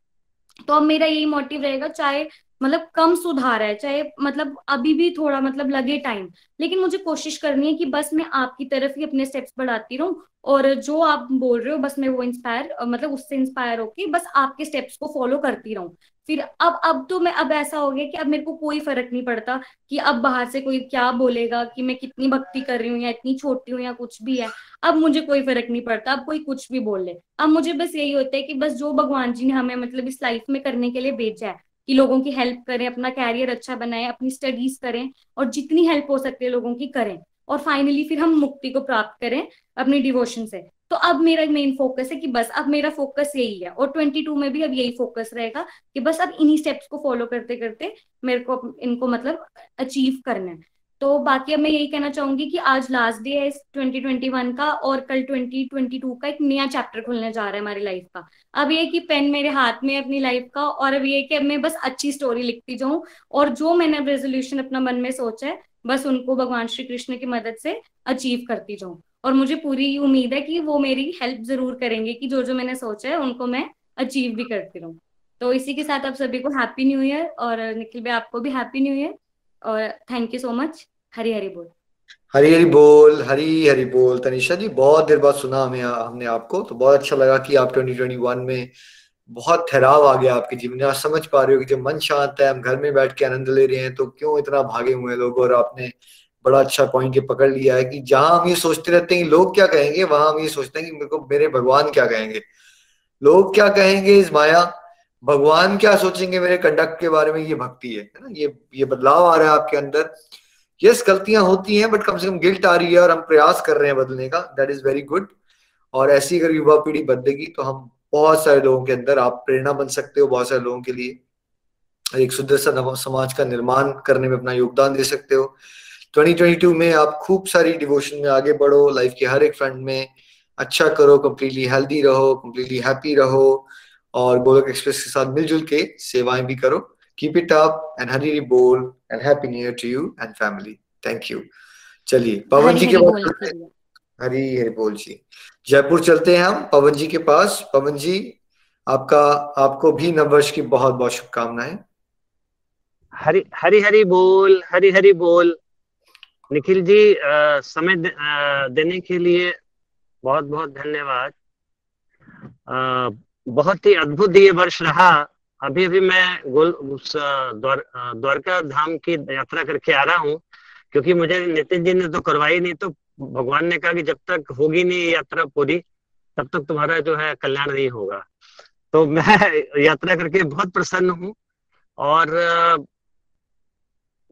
तो अब मेरा यही मोटिव रहेगा, चाहे मतलब कम सुधार है, चाहे मतलब अभी भी थोड़ा मतलब लगे टाइम लेकिन मुझे कोशिश करनी है कि बस मैं आपकी तरफ़ ही अपने स्टेप्स बढ़ाती रहूँ और जो आप बोल रहे हो, बस मैं वो इंस्पायर मतलब उससे इंस्पायर होके बस आपके स्टेप्स को फॉलो करती रहूँ। फिर अब अब तो मैं, अब ऐसा हो गया कि अब मेरे को कोई फ़र्क नहीं पड़ता कि अब बाहर से कोई क्या बोलेगा कि मैं कितनी भक्ति कर रही हूँ या इतनी छोटी हूँ या कुछ भी है। अब मुझे कोई फ़र्क नहीं पड़ता, अब कोई कुछ भी बोल ले। अब मुझे बस यही होता है कि बस जो भगवान जी ने हमें मतलब इस लाइफ में करने के लिए भेजा है कि लोगों की हेल्प करें, अपना कैरियर अच्छा बनाएँ, अपनी स्टडीज़ करें और जितनी हेल्प हो सकती है लोगों की करें। और फाइनली फिर हम मुक्ति को प्राप्त करें अपनी डिवोशन से। तो अब मेरा मेन फोकस है कि बस, अब मेरा फोकस यही है। और 22 में भी अब यही फोकस रहेगा कि बस अब इन्हीं स्टेप्स को फॉलो करते करते मेरे को, इनको मतलब अचीव करना है। तो बाकी अब मैं यही कहना चाहूँगी कि आज लास्ट डे है इस 2021 का और कल 2022 का एक नया चैप्टर खुलने जा रहा है हमारी लाइफ का। अब ये कि पेन मेरे हाथ में अपनी लाइफ का और अब ये कि अब मैं बस अच्छी स्टोरी लिखती जाऊँ और जो मैंने रेजोल्यूशन अपना मन में सोचा है, बस उनको भगवान श्री कृष्ण की मदद से अचीव करती जाऊँ। और मुझे पूरी उम्मीद है कि वो मेरी हेल्प ज़रूर करेंगे कि जो जो मैंने सोचा है, उनको मैं अचीव भी करती रहूँ। तो इसी के साथ आप सभी को हैप्पी न्यू ईयर और निखिल भाई आपको भी हैप्पी न्यू ईयर और thank you so much Hari Hari बोल। हरी हरी बोल हरी हरी बोल। तनिषा जी, बहुत देर बाद सुना हमें हमने आपको तो बहुत अच्छा लगा कि आप 2021 में बहुत ठहराव आ गया आपके जीवन में। आप समझ पा रहे हो कि जब मन शांत है, हम घर में बैठ के आनंद ले रहे हैं तो क्यों इतना भागे हुए लोग? और आपने बड़ा अच्छा पॉइंट ये पकड़ लिया है कि जहाँ हम ये सोचते रहते हैं, लोग क्या कहेंगे? वहाँ हम ये सोचते हैं कि मेरे को, मेरे भगवान क्या कहेंगे? लोग क्या कहेंगे इस माया? भगवान क्या सोचेंगे मेरे कंडक्ट के बारे में? ये भक्ति है ना? ये ये बदलाव आ रहा है आपके अंदर। यस गलतियाँ होती हैं बट कम से कम गिल्ट आ रही है और हम प्रयास कर रहे हैं बदलने का। दैट इज़ वेरी गुड और ऐसी अगर युवा पीढ़ी बदलेगी तो हम बहुत सारे लोगों के अंदर आप प्रेरणा बन सकते हो बहुत सारे लोगों के लिए। एक सुंदर सा समाज का निर्माण करने में अपना योगदान दे सकते हो। 2022 में आप खूब सारी डिवोशन में आगे बढ़ो लाइफ के हर एक फ्रंट में। अच्छा करो कंप्लीटली हेल्दी रहो कम्प्लीटली हैप्पी रहो। और गोलक एक्सप्रेस के साथ मिलजुल के सेवाएँ भी करो। Keep it up and Hari Bol and Happy New Year to you and family. Thank you. चलिए पवन जी के बाद हरी हरी बोल जी। जयपुर चलते हैं हम पवन जी के पास। पवन जी आपका आपको भी नववर्ष की बहुत बहुत शुभकामनाएँ। हरी हरी हरी बोल हरी हरी बोल। निखिल जी आ, समय दे, आ, देने के लिए बहुत बहुत धन्यवाद बहुत ही अद्भुत ये वर्ष रहा। अभी अभी मैं गोल द्वार, द्वारका धाम की यात्रा करके आ रहा हूँ क्योंकि मुझे नितिन जी ने तो करवाई नहीं तो भगवान ने कहा कि जब तक होगी नहीं यात्रा पूरी तब तक तुम्हारा जो है कल्याण नहीं होगा। तो मैं <laughs> यात्रा करके बहुत प्रसन्न हूँ और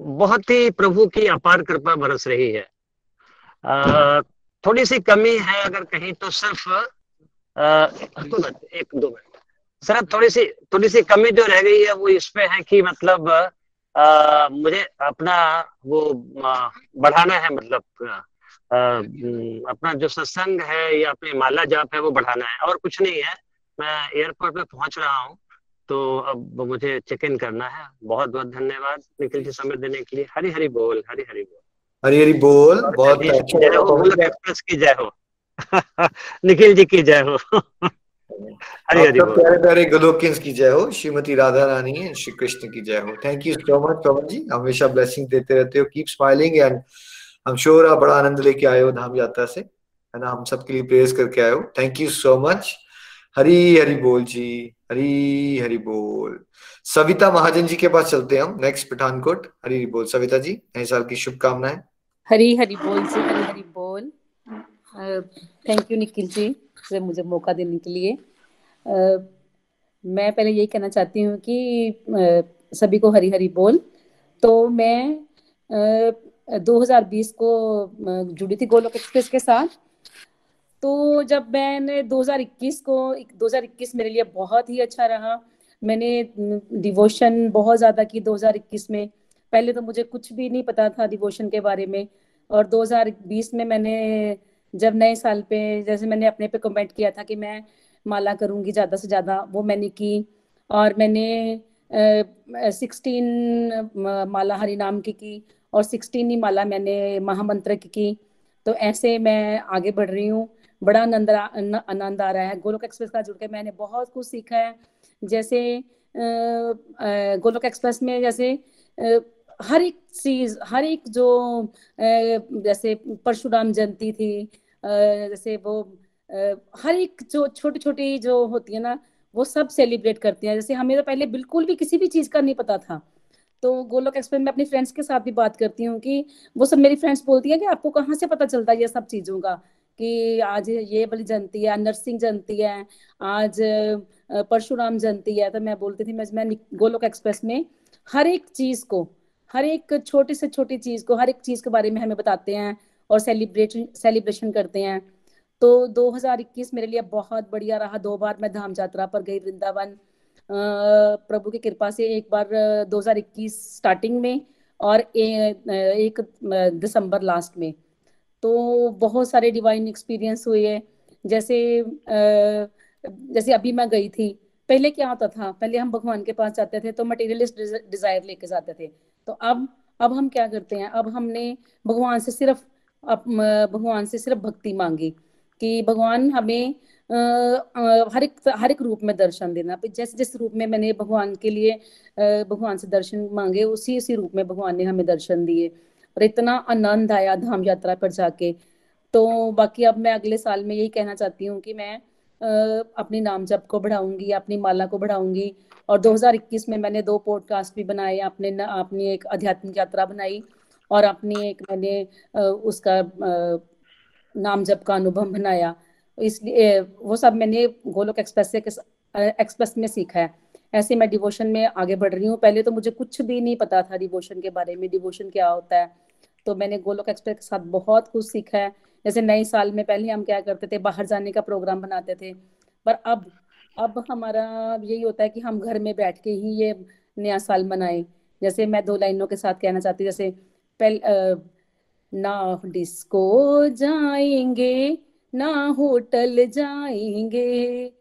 बहुत ही प्रभु की अपार कृपा बरस रही है। थोड़ी सी कमी है अगर कहीं तो सिर्फ़ मिनट एक दो मिनट। सिर्फ़ थोड़ी सी थोड़ी सी कमी जो रह गई है वो इस पे है कि मतलब आ, मुझे अपना वो बढ़ाना है मतलब आ, अपना जो सत्संग है या अपनी माला जाप है वो बढ़ाना है और कुछ नहीं है मैं एयरपोर्ट पे पहुँच रहा हूँ तो अब मुझे चेक इन करना है बहुत बहुत धन्यवाद निखिल जी समय देने के लिए हरी हरी बोल हरी हरी बोल हरी हरी बोल बहुत अच्छा एक्सप्रेस की जय हो निखिल जी की जय हो हरी हरी प्यारे प्यारे गोलोकिंस की जय हो श्रीमती राधा रानी श्री कृष्ण की जय हो। Thank you so much Pavan ji. हमेशा ब्लेसिंग देते रहते हो। कीप स्माइलिंग एंड हम श्योर आप बड़ा आनंद लेके आए हो धाम यात्रा से। है ना? हम सबके लिए करके आए हो। Thank you so much Hari Hari बोल जी। हरी हरी बोल। सविता महाजन जी के पास चलते हैं हम। नेक्स्ट पठानकोट। हरी हरी बोल। सविता जी नए साल की शुभकामनाएँ। हरी हरी बोल जी हरी हरी बोल। Thank you Nikhil ji. से मुझे मौका देने के लिए। uh, मैं पहले यही कहना चाहती हूँ कि uh, सभी को हरी हरी बोल। तो मैं uh, 2020 को जुड़ी थी गोलोक एक्सप्रेस के साथ। तो जब मैंने 2021 को 2021 मेरे लिए बहुत ही अच्छा रहा। मैंने डिवोशन बहुत ज़्यादा की 2021 में। पहले तो मुझे कुछ भी नहीं पता था डिवोशन के बारे में। और 2020 में मैंने जब नए साल पे जैसे मैंने अपने पे कमेंट किया था कि मैं माला करूँगी ज़्यादा से ज़्यादा, वो मैंने की। और मैंने सिक्सटीन माला हरि नाम की की और सिक्सटीन ही माला मैंने महामंत्र की की। तो ऐसे मैं आगे बढ़ रही हूँ। बड़ा आनंद आनंद आ रहा है। गोलोक एक्सप्रेस का जुड़ के मैंने बहुत कुछ सीखा है। जैसे गोलोक एक्सप्रेस में जैसे हर एक चीज़, हर एक जो जैसे परशुराम जयंती थी जैसे वो हर एक जो छोटी छोटी जो होती है ना, वो सब सेलिब्रेट करते हैं। जैसे हमें तो पहले बिल्कुल भी किसी भी चीज़ का नहीं पता था। तो गोलोक एक्सप्रेस में अपनी फ्रेंड्स के साथ भी बात करती हूँ कि वो सब मेरी फ्रेंड्स बोलती है कि आपको कहाँ से पता चलता है ये सब चीज़ों का? कि आज ये वाली जयंती है नरसिंह जयंती है, आज परशुराम जयंती है। तो मैं बोलती थी, मैं मैं गोलोक एक्सप्रेस में हर एक चीज़ को हर एक छोटी से छोटी चीज़ को हर एक चीज़ के बारे में हमें बताते हैं और सेलिब्रेशन सेलिब्रेशन करते हैं। तो 2021 मेरे लिए बहुत बढ़िया रहा। दो बार मैं धाम यात्रा पर गई वृंदावन। प्रभु की कृपा से एक बार 2021 स्टार्टिंग में और ए, एक दिसंबर लास्ट में। तो बहुत सारे डिवाइन एक्सपीरियंस हुए। हैं जैसे जैसे अभी मैं गई थी पहले क्या होता था? पहले हम भगवान के पास जाते थे तो मटेरियलिस्ट डिज़ायर लेके जाते थे। तो अब अब हम क्या करते हैं? अब हमने भगवान से सिर्फ़ भगवान से सिर्फ़ भक्ति मांगी कि भगवान हमें हर एक हर एक रूप में दर्शन देना। जैसे, जिस रूप में मैंने भगवान के लिए भगवान से दर्शन मांगे, उसी उसी रूप में भगवान ने हमें दर्शन दिए। और इतना आनंद आया धाम यात्रा पर जाके। तो बाकी अब मैं अगले साल में यही कहना चाहती हूँ कि मैं अपनी नाम जप को बढ़ाऊँगी, अपनी माला को बढ़ाऊँगी। और 2021 में मैंने दो पॉडकास्ट भी बनाए अपने अपनी एक आध्यात्मिक यात्रा बनाई और अपनी एक मैंने उसका नाम जब का अनुभव बनाया। इसलिए, वो सब मैंने गोलोक एक्सप्रेस से एक्सप्रेस में सीखा है। ऐसे मैं डिवोशन में आगे बढ़ रही हूँ। पहले तो मुझे कुछ भी नहीं पता था डिवोशन के बारे में डिवोशन क्या होता है। तो मैंने गोलोक एक्सप्रेस के साथ बहुत कुछ सीखा है। जैसे नए साल में पहले हम क्या करते थे, बाहर जाने का प्रोग्राम बनाते थे। पर अब अब हमारा यही होता है कि हम घर में बैठ के ही ये नया साल मनाए। जैसे मैं दो लाइनों के साथ कहना चाहती जैसे पहले ना डिस्को जाएँगे, ना होटल जाएँगे,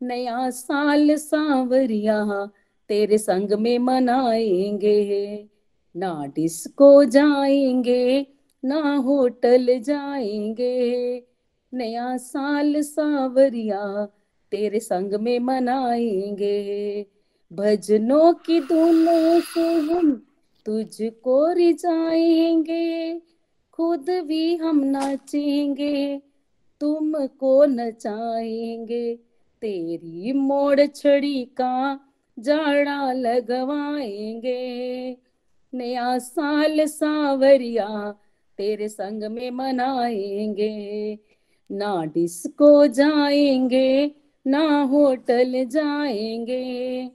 नया साल सांवरिया तेरे संग में मनाएँगे, ना डिस्को जाएँगे, ना होटल जाएँगे, नया साल सावरिया तेरे संग में मनाएँगे। भजनों की धुनों से हम तुझको रिझाएँगे। खुद भी हम नाचेंगे, तुमको नचाएँगे। तेरी मोड़ छड़ी का जाड़ा लगवाएँगे। नया साल सावरिया तेरे संग में मनाएँगे। ना डिस्को जाएँगे ना होटल जाएँगे।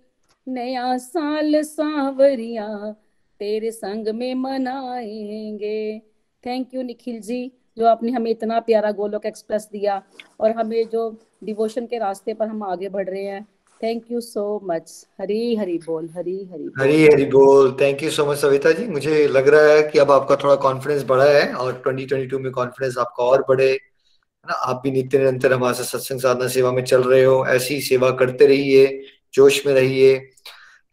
नया साल सावरिया तेरे संग में मनाएँगे। थैंक यू निखिल जी, जो आपने हमें इतना प्यारा गोलोक एक्सप्रेस दिया और हमें जो डिवोशन के रास्ते पर हम आगे बढ़ रहे हैं। Thank you so much Hari Hari बोल, हरी हरी हरी हरी बोल। Thank you so much Savita ji. मुझे लग रहा है कि अब आपका थोड़ा कॉन्फिडेंस बढ़ा है और 2022 में कॉन्फिडेंस आपका और बढ़े। ना, आप भी नित्य निरंतर हमारे साथ सत्संग साधना सेवा में चल रहे हो, ऐसी सेवा करते रहिए, जोश में रहिए।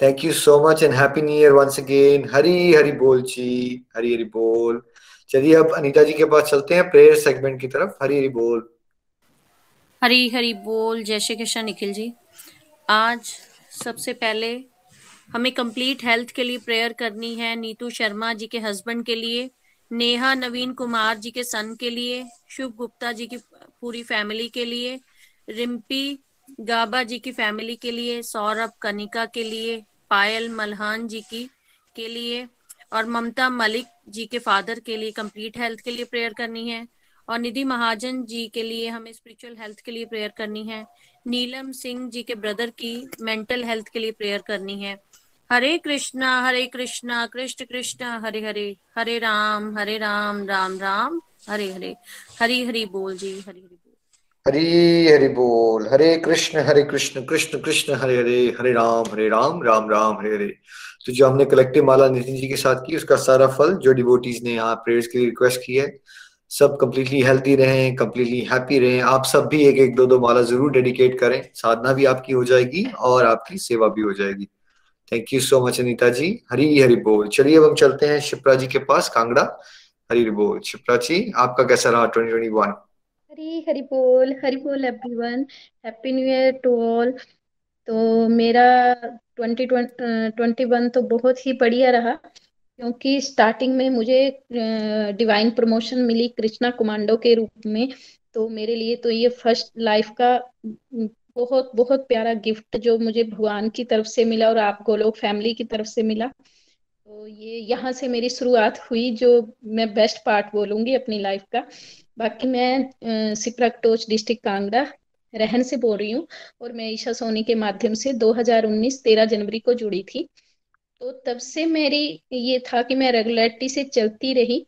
Thank you so much and happy new year once again Hari Hari बोल जी, हरी हरी बोल। चलिए अब अनीता जी के पास चलते हैं प्रेयर सेगमेंट की तरफ़। हरी हरी बोल। हरी हरी बोल। जय श्री कृष्ण, निखिल जी। आज सबसे पहले हमें कंप्लीट हेल्थ के लिए प्रेयर करनी है। नीतू शर्मा जी के हस्बैंड के लिए। नेहा, नवीन कुमार जी के सन के लिए, शुभ गुप्ता जी की पूरी फैमिली के लिए, रिम्पी गाबा जी की फैमिली के लिए, सौरभ कनिका के लिए, पायल मल्हान जी की, के लिए और ममता मलिक जी के फादर के लिए कंप्लीट हेल्थ के लिए प्रेयर करनी है और निधि महाजन जी के लिए हमें स्पिरिचुअल हेल्थ के लिए प्रेयर करनी है। नीलम सिंह जी के ब्रदर की मेंटल हेल्थ के लिए प्रेयर करनी है। हरे कृष्णा हरे कृष्णा, कृष्ण कृष्ण, हरे हरे हरे राम हरे राम राम राम, हरे हरे, हरी हरी बोल जी, हरी हरी हरी हरि बोल, हरे कृष्ण हरे कृष्ण कृष्ण कृष्ण, हरे हरे हरे राम हरे राम राम राम, हरे हरे। तो जो हमने कलेक्टिव माला नितिन जी के साथ की, उसका सारा फल जो डिवोटीज ने यहाँ प्रेयर्स के लिए रिक्वेस्ट की है, सब कंप्लीटली हेल्थी रहें कंप्लीटली हैप्पी रहें। आप सब भी एक एक दो दो माला ज़रूर डेडिकेट करें। साधना भी आपकी हो जाएगी और आपकी सेवा भी हो जाएगी। Thank you so much Anita ji Hari Hari बोल चलिए अब हम चलते हैं शिप्रा जी के पास, कांगड़ा। हरी बोल शिप्रा जी, आपका कैसा रहा twenty twenty one Hari Hari बोल हरी बोल everyone happy new year to all तो मेरा ट्वेंटी ट्वेंटी वन तो बहुत ही बढ़िया रहा, क्योंकि स्टार्टिंग में मुझे डिवाइन प्रमोशन मिली कृष्णा कुमांडो के रूप में। तो मेरे लिए तो ये फ़र्स्ट लाइफ का बहुत बहुत प्यारा गिफ्ट जो मुझे भगवान की तरफ़ से मिला और आपको लोग फैमिली की तरफ़ से मिला। तो ये यहाँ से मेरी शुरुआत हुई, जो मैं बेस्ट पार्ट बोलूँगी अपनी लाइफ का। बाकी मैं सिप्रकटोच डिस्ट्रिक्ट कांगड़ा रहन से बोल रही हूँ और मैं ईशा सोनी के माध्यम से 2019 13 जनवरी को जुड़ी थी। तो तब से मेरी ये था कि मैं रेगुलरिटी से चलती रही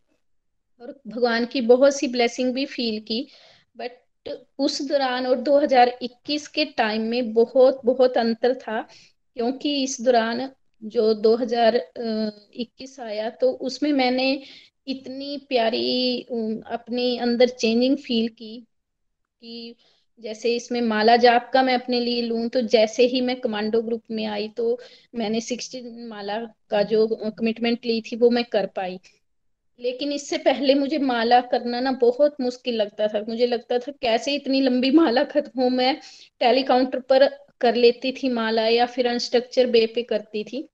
और भगवान की बहुत सी ब्लेसिंग भी फील की। बट उस दौरान और 2021 के टाइम में बहुत बहुत अंतर था, क्योंकि इस दौरान जो 2021 आया तो उसमें मैंने इतनी प्यारी अपने अंदर चेंजिंग फील की कि जैसे इसमें माला जाप का मैं अपने लिए लूँ तो जैसे ही मैं कमांडो ग्रुप में आई तो मैंने सिक्सटीन माला का जो कमिटमेंट ली थी, वो मैं कर पाई। लेकिन इससे पहले मुझे माला करना ना बहुत मुश्किल लगता था। मुझे लगता था कैसे इतनी लंबी माला खत्म हो मैं टेलीकाउंटर पर कर लेती थी माला या फिर अनस्ट्रक्चर बे पे करती थी।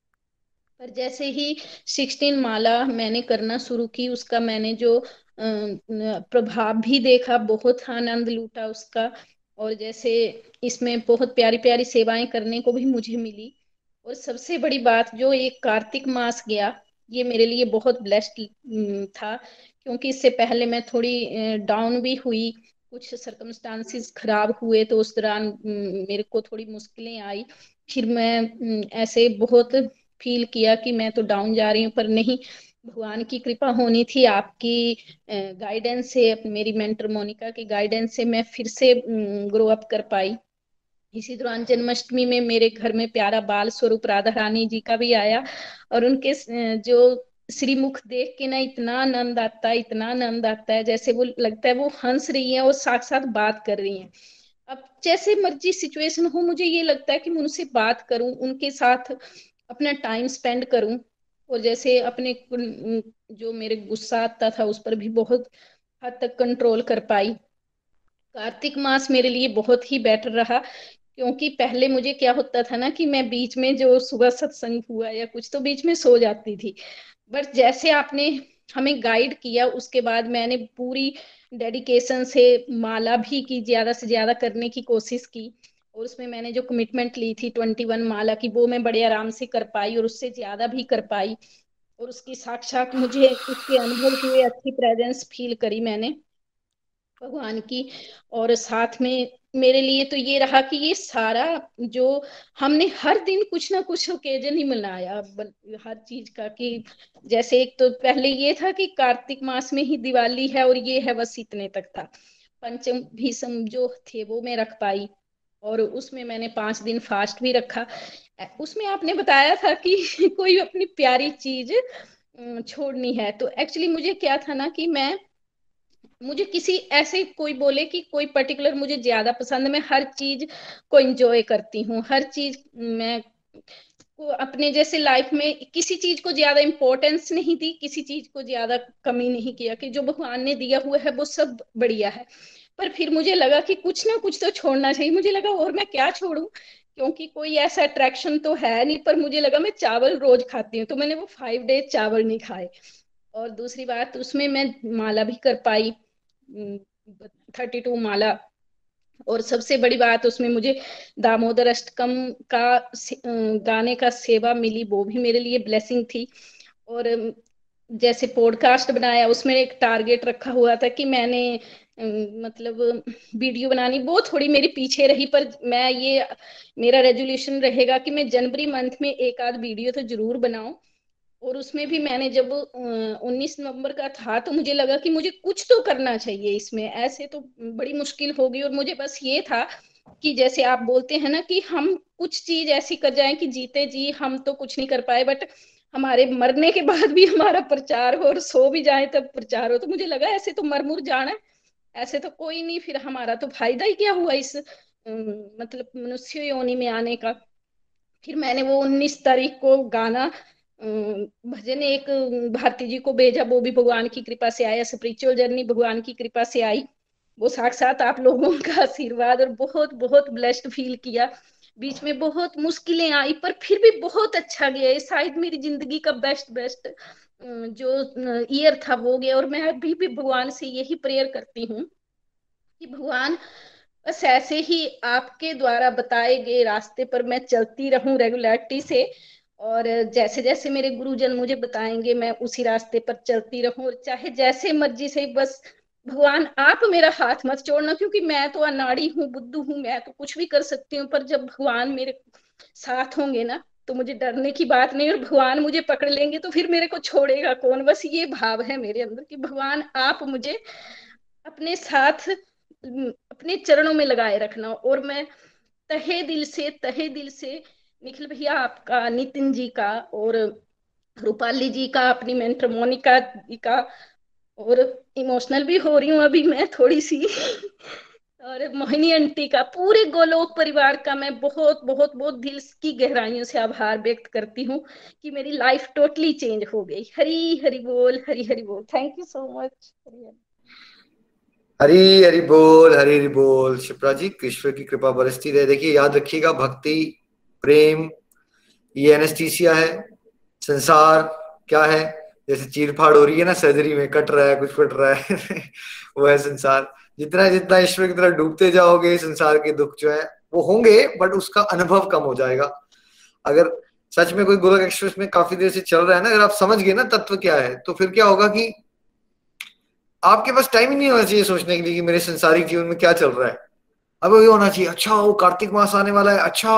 पर जैसे ही सिक्सटीन माला मैंने करना शुरू की, उसका मैंने जो प्रभाव भी देखा, बहुत आनंद लूटा उसका। और जैसे इसमें बहुत प्यारी प्यारी सेवाएँ करने को भी मुझे मिली। और सबसे बड़ी बात जो एक कार्तिक मास गया ये मेरे लिए बहुत ब्लेस्ड था। क्योंकि इससे पहले मैं थोड़ी डाउन भी हुई, कुछ सरकमस्टांसिस खराब हुए तो उस दौरान मेरे को थोड़ी मुश्किलें आई। फिर मैं ऐसे बहुत फील किया कि मैं तो डाउन जा रही हूँ, पर नहीं, भगवान की कृपा होनी थी आपकी गाइडेंस से, मेरी मेंटर मोनिका की गाइडेंस से मैं फिर से ग्रो अप कर पाई। इसी दौरान जन्माष्टमी में मेरे घर में प्यारा बाल स्वरूप राधा रानी जी का भी आया और उनके जो श्रीमुख देख के ना इतना आनंद आता है, इतना आनंद आता है, जैसे वो लगता है वो हंस रही है और साथ साथ बात कर रही हैं। अब जैसे मर्ज़ी सिचुएशन हो, मुझे ये लगता है कि मैं उनसे बात करूँ, उनके साथ अपना टाइम स्पेंड करूँ और जैसे अपने जो मेरे गुस्सा आता था, उस पर भी बहुत हद तक कंट्रोल कर पाई। कार्तिक मास मेरे लिए बहुत ही बेटर रहा। क्योंकि पहले मुझे क्या होता था ना कि मैं बीच में जो सुबह सत्संग हुआ या कुछ तो बीच में सो जाती थी। बट जैसे आपने हमें गाइड किया, उसके बाद मैंने पूरी डेडिकेशन से माला भी की, ज़्यादा से ज़्यादा करने की कोशिश की। और उसमें मैंने जो कमिटमेंट ली थी ट्वेंटी वन माला की, वो मैं बड़े आराम से कर पाई और उससे ज़्यादा भी कर पाई। और उसकी साक्षात मुझे उसके अनुभव हुए अच्छी प्रेजेंस फील करी मैंने। भगवान की। और साथ में मेरे लिए तो ये रहा कि ये सारा जो हमने हर दिन कुछ ना कुछ ओकेजन ही मनाया। हर चीज़ का कि जैसे एक तो पहले ये था कि कार्तिक मास में ही दिवाली है और ये है बस इतने तक था। पंचम, भीषम जो थे वो मैं रख पाई और उसमें मैंने पाँच दिन फास्ट भी रखा। उसमें आपने बताया था कि <laughs> कोई अपनी प्यारी चीज़ छोड़नी है। तो एक्चुअली मुझे क्या था ना कि मैं मुझे किसी ऐसे कोई बोले कि कोई पर्टिकुलर मुझे ज़्यादा पसंद मैं हर चीज़ को एंजॉय करती हूँ, हर चीज़ मैं अपने जैसे लाइफ में किसी चीज़ को ज़्यादा इंपॉर्टेंस नहीं दी, किसी चीज़ को ज़्यादा कमी नहीं किया कि जो भगवान ने दिया हुआ है, वो सब बढ़िया है। पर फिर मुझे लगा कि कुछ ना कुछ तो छोड़ना चाहिए। मुझे लगा, और मैं क्या छोड़ू? क्योंकि कोई ऐसा अट्रैक्शन तो है नहीं, पर मुझे लगा मैं चावल रोज खाती हूँ तो मैंने वो फाइव डेज़ चावल नहीं खाए। और दूसरी बात, उसमें मैं माला भी कर पाई थर्टी टू माला। और सबसे बड़ी बात उसमें मुझे दामोदर अष्टकम का गाने का सेवा मिली, वो भी मेरे लिए ब्लेसिंग थी। और जैसे पॉडकास्ट बनाया, उसमें एक टारगेट रखा हुआ था कि मैंने मतलब वीडियो बनानी, वो थोड़ी मेरी पीछे रही, पर मैं ये, मेरा रेजोल्यूशन रहेगा कि मैं जनवरी मंथ में एक आध वीडियो तो ज़रूर बनाऊँ। और उसमें भी मैंने जब उन्नीस नवंबर का था तो मुझे लगा कि मुझे कुछ तो करना चाहिए इसमें। ऐसे तो बड़ी मुश्किल होगी और मुझे बस ये था कि जैसे आप बोलते हैं ना कि हम कुछ चीज़ ऐसी कर जाएँ कि जीते जी, हम तो कुछ नहीं कर पाए बट हमारे मरने के बाद भी हमारा प्रचार हो और सो भी जाए तब प्रचार हो। तो मुझे लगा ऐसे तो मर मुर जाना ऐसे तो कोई नहीं, फिर हमारा तो फ़ायदा ही क्या हुआ इस मतलब मनुष्य योनि में आने का। फिर मैंने वो उन्नीस तारीख को गाना भजन एक, भारती जी को भेजा वो भी भगवान की कृपा से आया स्पिरिचुअल जर्नी भगवान की कृपा से आई। वो साक्षात आप लोगों का आशीर्वाद और बहुत बहुत ब्लेस्ड फील किया। बीच में बहुत मुश्किलें आई, पर फिर भी बहुत अच्छा गया। शायद मेरी ज़िंदगी का बेस्ट बेस्ट जो ईयर था, वो गया। और मैं अभी भी भगवान से यही प्रेयर करती हूँ कि भगवान, बस ऐसे ही आपके द्वारा बताए गए रास्ते पर मैं चलती रहूँ रेगुलरिटी से। और जैसे जैसे मेरे गुरुजन मुझे बताएँगे, मैं उसी रास्ते पर चलती रहूँ। चाहे जैसे मर्ज़ी से बस, भगवान आप मेरा हाथ मत छोड़ना क्योंकि मैं तो अनाड़ी हूँ, बुद्धू हूँ, मैं तो कुछ भी कर सकती हूँ, पर जब भगवान मेरे साथ होंगे ना तो मुझे डरने की बात नहीं, और भगवान मुझे पकड़ लेंगे तो फिर मेरे को छोड़ेगा कौन? बस ये भाव है मेरे अंदर कि भगवान आप मुझे अपने साथ, अपने चरणों में लगाए रखना। और मैं तहे दिल से, तहे दिल से निखिल भैया, आपका, नितिन जी का और रूपाली जी का, अपनी मेंटर मोनिका जी का और इमोशनल भी हो रही हूँ अभी मैं थोड़ी सी <laughs> और मोहिनी आंटी का, पूरे गोलोक परिवार का मैं बहुत बहुत बहुत दिल की गहराइयों से आभार व्यक्त करती हूँ कि मेरी लाइफ टोटली चेंज हो गई। हरी हरी बोल, हरी हरी बोल। Thank you so much Hari Hari बोल, हरी हरी बोल। शिप्रा जी, ईश्वर की कृपा बरसती रहे। देखिए, याद रखिएगा, भक्ति प्रेम, ये एनेस्थीसिया है, संसार क्या है? जैसे चीर फाड़ हो रही है ना सर्जरी में कट रहा है, कुछ कट रहा है, <laughs> वो है संसार। जितना जितना ईश्वर की तरह डूबते जाओगे, संसार के दुख जो है, वो होंगे बट उसका अनुभव कम हो जाएगा। अगर सच में कोई गोलक एक्सप्रेस में काफ़ी देर से चल रहा है ना, अगर आप समझ गए ना तत्व क्या है तो फिर क्या होगा कि आपके पास टाइम ही नहीं होना चाहिए सोचने के लिए कि मेरे संसारिक जीवन में क्या चल रहा है। अब ये होना चाहिए अच्छा वो कार्तिक मास आने वाला है अच्छा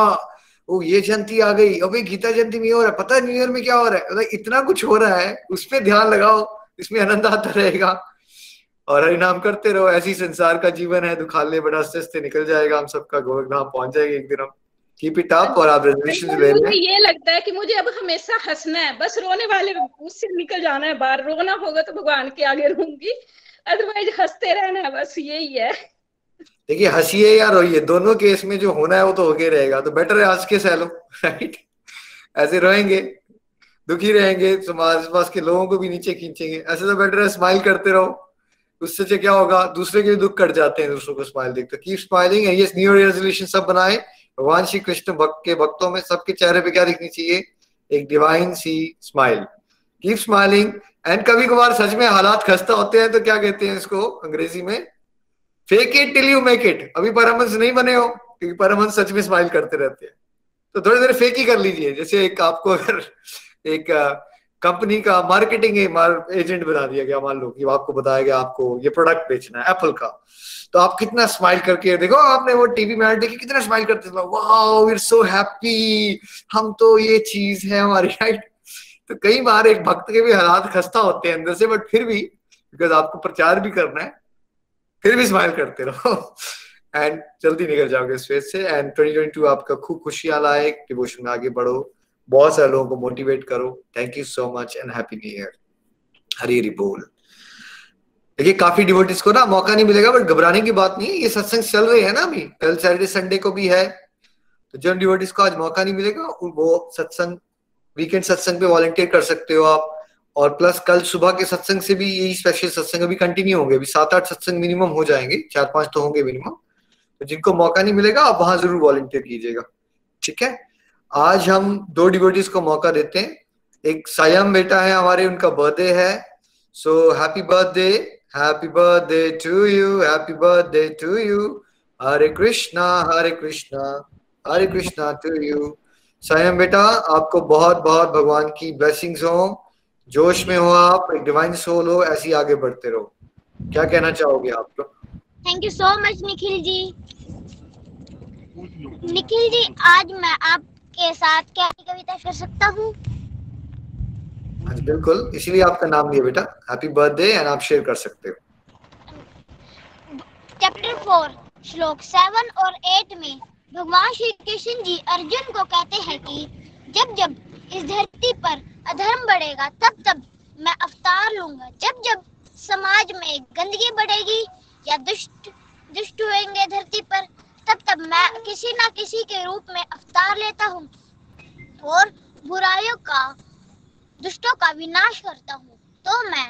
वो ये जयंती आ गई अभी गीता जयंती में हो रहा है पता है न्यू ईयर में क्या हो रहा है? मतलब इतना कुछ हो रहा है उस पर ध्यान लगाओ इसमें आनंद आता रहेगा। और हरि नाम करते रहो ऐसी संसार का जीवन है दुखाले बड़ा से निकल जाएगा हम सबका गोरख धाम पहुँच जाएगा एक दिन हम। कीप इट अप और आप रेजोल्यूशन ले लें ये लगता है कि मुझे अब हमेशा हंसना है बस रोने वाले उससे निकल जाना है बाहर रोना होगा तो भगवान के आगे रहूँगी अदरवाइज़ हँसते रहना है बस यही है। देखिए, हंसीए या रोइए, दोनों केस में जो होना है वो तो होके रहेगा तो बेटर है हंस के सहलो राइट ऐसे रोएँगे, दुखी रहेंगे समाज पास के लोगों को भी नीचे खींचेंगे, ऐसे तो बेटर है स्माइल करते रहो, उससे से क्या होगा, दूसरे के भी दुख कट जाते हैं दूसरों को स्माइल देखते कीप स्माइलिंग ये न्यू रेजोल्यूशन सब बनाए, भगवान श्री कृष्ण भक्त के भक्तों में सबके चेहरे पे क्या दिखनी चाहिए? एक डिवाइन सी स्माइल कीप स्माइलिंग एंड कभी कभार सच में हालात खस्ता होते हैं तो क्या कहते हैं इसको, अंग्रेज़ी में? Fake it till you make it अभी परमहंस नहीं बने हो, क्योंकि परमहंस सच में स्माइल करते रहते हैं। तो थोड़ी देर फेक ही कर लीजिए, जैसे एक आपको अगर एक कंपनी का मार्केटिंग एजेंट बना दिया गया, मान लो कि आपको बताया गया आपको ये प्रोडक्ट बेचना है एप्पल का। तो आप कितना स्माइल करके, देखो आपने वो टीवी में देखी कितना स्माइल करते वी सो हैप्पी हम तो ये चीज़ है हमारी <laughs> राइट तो कई बार एक भक्त के भी हालात खस्ता होते हैं अंदर से बट फिर भी बिकॉज़ आपको प्रचार भी करना है फिर भी स्माइल करते रहो। एंड जल्दी निकल जाओगे इस फ़ेज़ से। एंड 2022 आपका खूब खुशियाँ लाए डिवोशन में आगे बढ़ो। बहुत सारे लोगों को मोटिवेट करो। Thank you so much and happy new year Hari Hari बोल। देखिए, काफ़ी डिवोटिस को ना मौका नहीं मिलेगा बट घबराने की बात नहीं है। ये सत्संग चल रहे हैं ना अभी। कल सैटरडे संडे को भी है। तो जिन डिवोटिस को आज मौका नहीं मिलेगा, वो सत्संग वीकेंड सत्संग पे वॉलंटियर कर सकते हो आप। और प्लस कल सुबह के सत्संग से भी यही स्पेशल सत्संग अभी कंटिन्यू होंगे। अभी सात आठ सत्संग मिनिमम हो जाएँगे। चार पाँच तो होंगे मिनिमम तो जिनको मौका नहीं मिलेगा, आप वहाँ ज़रूर वॉलंटियर कीजिएगा। ठीक है? आज हम दो डिवोटीज को मौका देते हैं। एक सायम बेटा है, हमारे उनका बर्थडे है। So happy birthday happy birthday to you happy birthday to you Hare Krishna Hare Krishna Hare Krishna to you Sayam बेटा, आपको बहुत बहुत भगवान की ब्लेसिंग्स हो। जोश में हो आप एक डिवाइन सोल हो ऐसे ही आगे बढ़ते रहो। क्या कहना चाहोगे आप? लोग thank you so much Nikhil ji. Nikhil ji आज मैं आपके साथ क्या कविता कर सकता हूँ? हाँ बिल्कुल। इसीलिए आपका नाम लिया बेटा। हैप्पी बर्थडे एंड आप शेयर कर सकते हो। चैप्टर फोर श्लोक सेवन और एट में भगवान श्री कृष्ण जी अर्जुन को कहते हैं कि जब जब इस धरती पर अधर्म बढ़ेगा, तब तब मैं अवतार लूँगा। जब जब समाज में गंदगी बढ़ेगी या दुष्ट दुष्ट होंगे धरती पर, तब तब मैं किसी ना किसी के रूप में अवतार लेता हूँ और बुराइयों का, दुष्टों का विनाश करता हूँ। तो मैं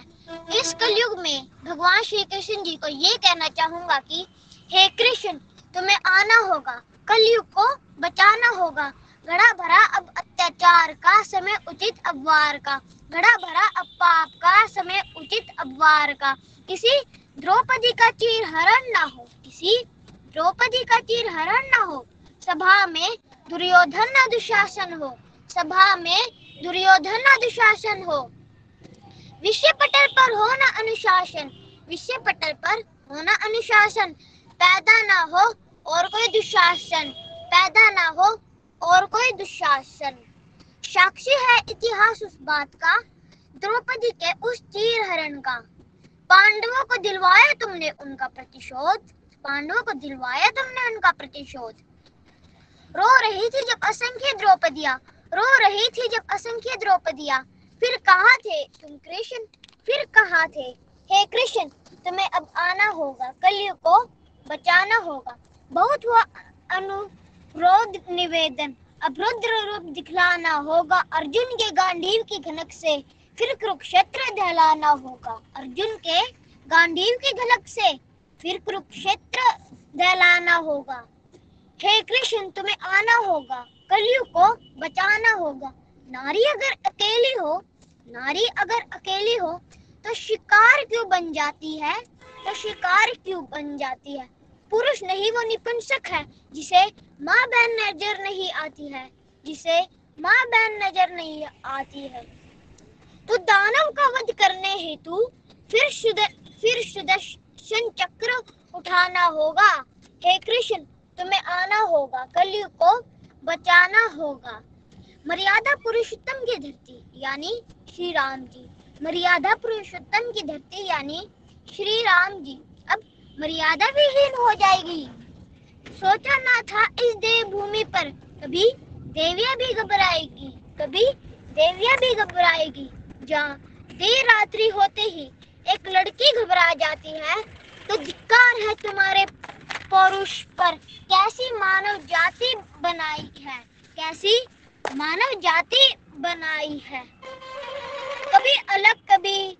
इस कलयुग में भगवान श्री कृष्ण जी को ये कहना चाहूँगा कि, हे कृष्ण, तुम्हें आना होगा, कलयुग को बचाना होगा घड़ा भरा अब अत्याचार का समय, उचित अबवार का। घड़ा भरा अब पाप का समय, उचित अबवार का। किसी द्रौपदी का चीर हरण ना हो, किसी द्रौपदी का चीर हरण ना हो, सभा में दुर्योधन न दुशासन हो, सभा में दुर्योधन न दुशासन हो। विश्व पटल पर हो न अनुशासन विश्व पटल पर हो न अनुशासन। पैदा ना हो और कोई दुशासन, पैदा ना हो और कोई दुशासन। साक्षी है इतिहास उस बात का, द्रौपदी के उस चीर हरण का। पांडवों को दिलवाया तुमने उनका प्रतिशोध, पांडवों को दिलवाया तुमने उनका प्रतिशोध। रो रही थी जब असंख्य द्रौपदिया, रो रही थी जब असंख्य द्रौपदिया। फिर कहा थे तुम कृष्ण? फिर कहा थे? हे कृष्ण, तुम्हें अब आना होगा, कलयुग को बचाना होगा। बहुत हुआ अनुरोध निवेदन अब रूप दिखलाना होगा, अर्जुन के गांडीव की घनक से फिर कुरुक्षेत्र दहलाना होगा। अर्जुन के गांडीव की घनक से फिर कुरुक्षेत्र दहलाना होगा। हे कृष्ण, तुम्हें आना होगा, कलयुग को बचाना होगा। नारी अगर अकेली हो, नारी अगर अकेली हो तो शिकार क्यों बन जाती है? तो शिकार क्यों बन जाती है? पुरुष नहीं वो निपुंसक है, जिसे माँ बहन नज़र नहीं आती है, जिसे माँ बहन नज़र नहीं आती है। तो दानव का वध करने हेतु फिर शुद फिर सुदर्शन चक्र उठाना होगा। हे कृष्ण, तुम्हें आना होगा, कलयुग को बचाना होगा। मर्यादा पुरुषोत्तम की धरती, यानी श्री राम जी। मर्यादा पुरुषोत्तम की धरती, यानी श्री राम जी। मर्यादा विहीन हो जाएगी। सोचा ना था इस देव भूमि पर कभी देविया भी घबराएगी, कभी देविया भी घबराएगी। जहाँ देर रात्रि होते ही एक लड़की घबरा जाती है तो धिक्कार है तुम्हारे पौरुष पर। कैसी मानव जाति बनाई है? कैसी मानव जाति बनाई है? कभी अलग, कभी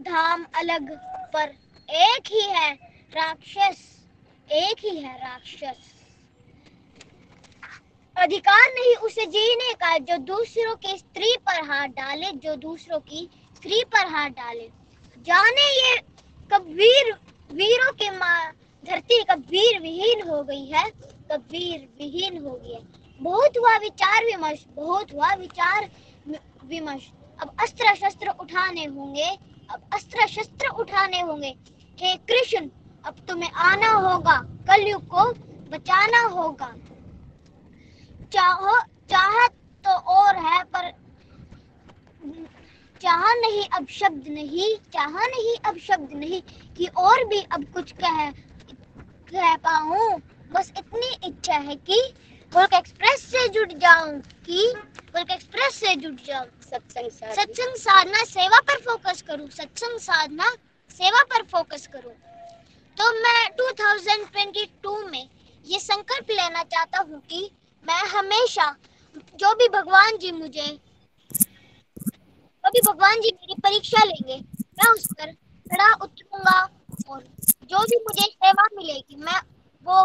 धाम अलग पर एक ही है राक्षस, एक ही है राक्षस। अधिकार नहीं उसे जीने का, जो दूसरों की स्त्री पर हाथ डाले, जो दूसरों की स्त्री पर हाथ डाले। जाने ये कब वीर, वीरों के माँ, धरती कब वीर विहीन हो गई है, कब वीर विहीन हो गई है। बहुत हुआ विचार विमर्श, बहुत हुआ विचार विमर्श। अब अस्त्र शस्त्र उठाने होंगे, अब अस्त्र शस्त्र उठाने होंगे। हे कृष्ण अब तुम्हें आना होगा कलयुग को बचाना होगा। चाहो चाहत तो और है पर चाह नहीं अब शब्द नहीं चाह नहीं अब शब्द नहीं कि और भी अब कुछ कह कह पाऊँ। बस इतनी इच्छा है कि वर्क एक्सप्रेस से जुड़ जाऊँ कि वर्क एक्सप्रेस से जुड़ जाऊँ। सत्संग साधना। सत्संग साधना सेवा पर फोकस करूँ। सत्संग साधना सेवा पर फोकस करूँ। तो मैं 2022 में ये संकल्प लेना चाहता हूँ कि मैं हमेशा जो भी भगवान जी मुझे, जो भी भगवान जी मेरी परीक्षा लेंगे, मैं उस पर खड़ा उतरूँगा और जो भी मुझे सेवा मिलेगी, मैं वो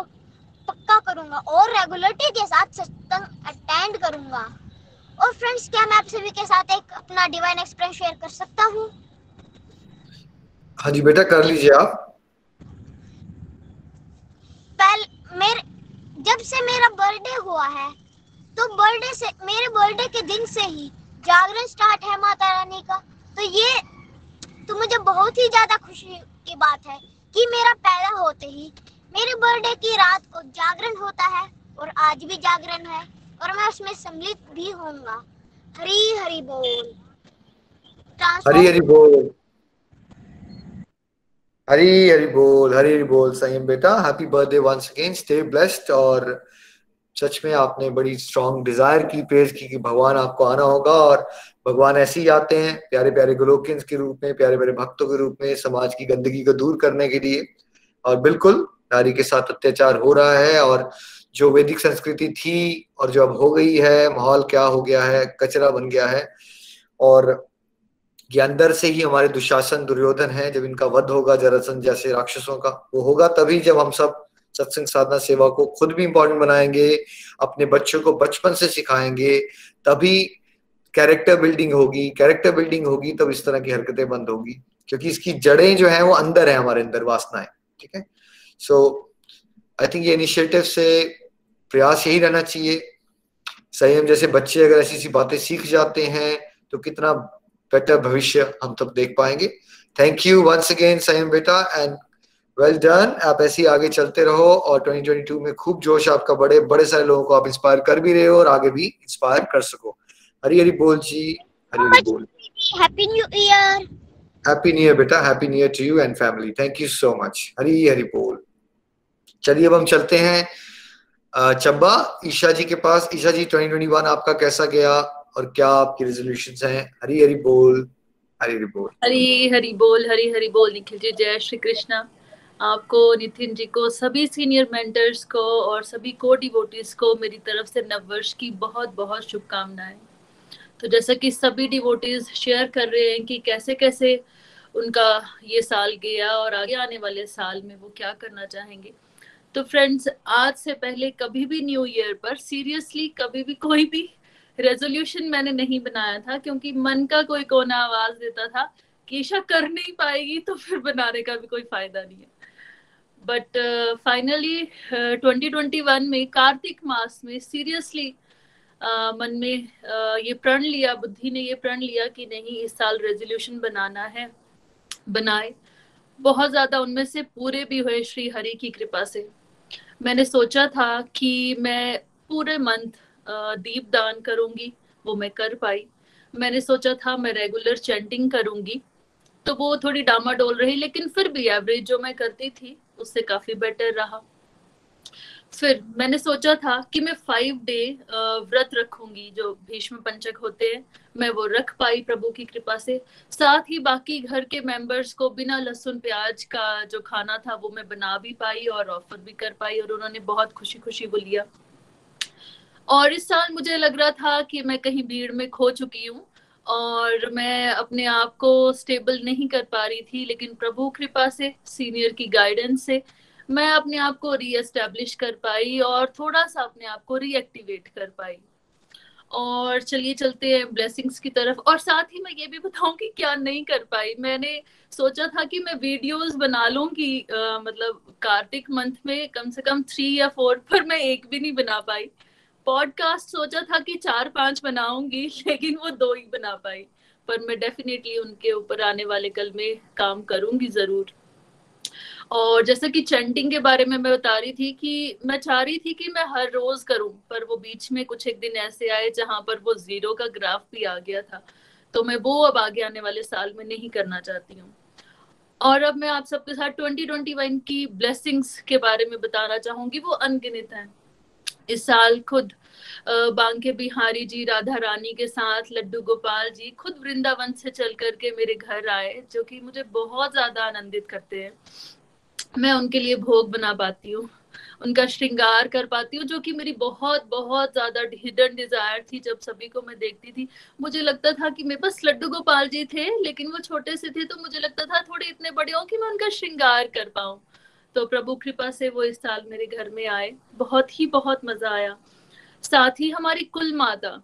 पक्का करूँगा और रेगुलरिटी के साथ सत्संग अटेंड करूँगा। और फ्रेंड्स क्या मैं आप सभी के साथ एक अपना डिवाइन एक्सपीरियंस शेयर कर सकता हूँ? हाँ जी बेटा कर लीजिए आप। पहले मेरे जब से मेरा बर्थडे हुआ है तो बर्थडे से मेरे बर्थडे के दिन से ही जागरण स्टार्ट है माता रानी का। तो ये तो मुझे बहुत ही ज़्यादा खुशी की बात है कि मेरा पैदा होते ही मेरे बर्थडे की रात को जागरण होता है और आज भी जागरण है और मैं उसमें सम्मिलित भी होऊँगा। हरी हरी बोल। हरी हरी बोल। हरी हरी बोल, हरी हरी बोल, संयम बेटा। Happy birthday once again stay blessed और सच में आपने बड़ी स्ट्रॉन्ग डिज़ायर की प्रेयर की कि भगवान आपको आना होगा और भगवान ऐसे ही आते हैं, प्यारे प्यारे गोलोकियंस के रूप में, प्यारे प्यारे भक्तों के रूप में, समाज की गंदगी को दूर करने के लिए। और बिल्कुल, नारी के साथ अत्याचार हो रहा है और जो वैदिक संस्कृति थी और जो अब हो गई है, माहौल क्या हो गया है, कचरा बन गया है। और ये अंदर से ही हमारे दुशासन दुर्योधन है, जब इनका वध होगा, जरासन जैसे राक्षसों का वो होगा, तभी जब हम सब सत्संग साधना सेवा को खुद भी इंपॉर्टेंट बनाएँगे, अपने बच्चों को बचपन से सिखाएँगे, तभी कैरेक्टर बिल्डिंग होगी कैरेक्टर बिल्डिंग होगी, तब इस तरह की हरकतें बंद होगी। क्योंकि इसकी जड़ें जो है, वो अंदर है हमारे अंदर, वासनाएँ, ठीक है? सो आई थिंक ये इनिशिएटिव से प्रयास यही रहना चाहिए। संयम जैसे बच्चे अगर ऐसी ऐसी बातें सीख जाते हैं तो कितना बेटर भविष्य हम तब देख पाएँगे। थैंक यू वंस अगेन संयम बेटा एंड वेल डन आप ऐसे ही आगे चलते रहो और 2022 में खूब जोश आपका बड़े बड़े सारे लोगों को आप इंस्पायर कर भी रहे हो और आगे भी इंस्पायर कर सको। हरी हरी बोल जी हरी हरी बोल। Happy new year happy new year बेटा happy new year to you and family thank you so much Hari Hari बोल। चलिए अब हम चलते हैं चब्बा ईशा जी के पास। ईशा जी 2021 आपका कैसा गया? और क्या आपकी रेजोल्यूशन हैं? हरी हरी बोल, हरी हरी बोल। हरी हरी बोल, हरी हरी बोल, निखिल जी, जय श्री कृष्णा। आपको, नितिन जी को, सभी सीनियर मेंटर्स को और सभी को डिवोटीज को मेरी तरफ़ से नववर्ष की बहुत बहुत शुभकामनाएँ। तो जैसा कि सभी डिवोटीज शेयर कर रहे हैं कि कैसे कैसे उनका ये साल गया और आगे आने वाले साल में वो क्या करना चाहेंगे। तो फ्रेंड्स आज से पहले कभी भी न्यू ईयर पर सीरियसली कभी भी कोई भी रेजोल्यूशन मैंने नहीं बनाया था क्योंकि मन का कोई कोना आवाज़ देता था कि ईशा कर नहीं पाएगी तो फिर बनाने का भी कोई फ़ायदा नहीं है। But finally twenty twenty one में कार्तिक मास में सीरियसली uh, मन में uh, ये प्रण लिया बुद्धि ने ये प्रण लिया कि नहीं इस साल रेजोल्यूशन बनाना है बनाए। बहुत ज़्यादा उनमें से पूरे भी हुए श्री हरि की कृपा से। मैंने सोचा था कि मैं पूरे मंथ दीप दान करूँगी, वो मैं कर पाई। मैंने सोचा था मैं रेगुलर चैंटिंग करूँगी तो वो थोड़ी डामाडोल रही, लेकिन फिर भी एवरेज जो मैं करती थी, उससे काफ़ी बेटर रहा। फिर मैंने सोचा था कि मैं फाइव डे व्रत रखूँगी, जो भीष्म पंचक होते हैं, मैं वो रख पाई प्रभु की कृपा से। साथ ही बाकी घर के मेंबर्स को बिना लहसुन, प्याज का जो खाना था, वो मैं बना भी पाई और ऑफ़र भी कर पाई, और उन्होंने बहुत खुशी खुशी वो लिया। और इस साल मुझे लग रहा था कि मैं कहीं भीड़ में खो चुकी हूँ और मैं अपने आप को स्टेबल नहीं कर पा रही थी लेकिन प्रभु कृपा से सीनियर की गाइडेंस से मैं अपने आप को रीएस्टेब्लिश कर पाई और थोड़ा सा अपने आप को रीएक्टिवेट कर पाई। और चलिए चलते हैं ब्लेसिंग्स की तरफ़ और साथ ही मैं ये भी बताऊँ कि क्या नहीं कर पाई। मैंने सोचा था कि मैं वीडियोस बना लूँ कि आ, मतलब कार्तिक मंथ में कम से कम थ्री या फोर पर मैं एक भी नहीं बना पाई। पॉडकास्ट सोचा था कि चार पाँच बनाऊँगी, <laughs> लेकिन वो दो ही बना पाई। पर मैं डेफिनेटली उनके ऊपर आने वाले कल में काम करूँगी ज़रूर। और जैसे कि चैंटिंग के बारे में मैं बता रही थी कि मैं चाह रही थी कि मैं हर रोज करूँ, पर वो बीच में कुछ एक दिन ऐसे आए जहाँ पर वो ज़ीरो का ग्राफ भी आ गया था। तो मैं वो अब आगे आने वाले साल में नहीं करना चाहती हूँ। और अब मैं आप सबके साथ 2021 की ब्लेसिंग्स के बारे में बताना चाहूँगी, वो अनगिनत हैं। इस साल खुद बांके बिहारी जी, राधा रानी के साथ, लड्डू गोपाल जी, खुद वृंदावन से चल करके मेरे घर आए, जो कि मुझे बहुत ज़्यादा आनंदित करते हैं। मैं उनके लिए भोग बना पाती हूँ, उनका श्रृंगार कर पाती हूँ, जो कि मेरी बहुत बहुत ज़्यादा हिडन डिज़ायर थी जब सभी को मैं देखती थी। मुझे लगता था कि मेरे पास लड्डू गोपाल जी थे, लेकिन वो छोटे से थे तो मुझे लगता था थोड़े इतने बड़े हो कि मैं उनका श्रृंगार कर पाऊँ। तो प्रभु कृपा से वो इस साल मेरे घर में आए। बहुत ही बहुत मज़ा आया। साथ ही हमारी कुल माता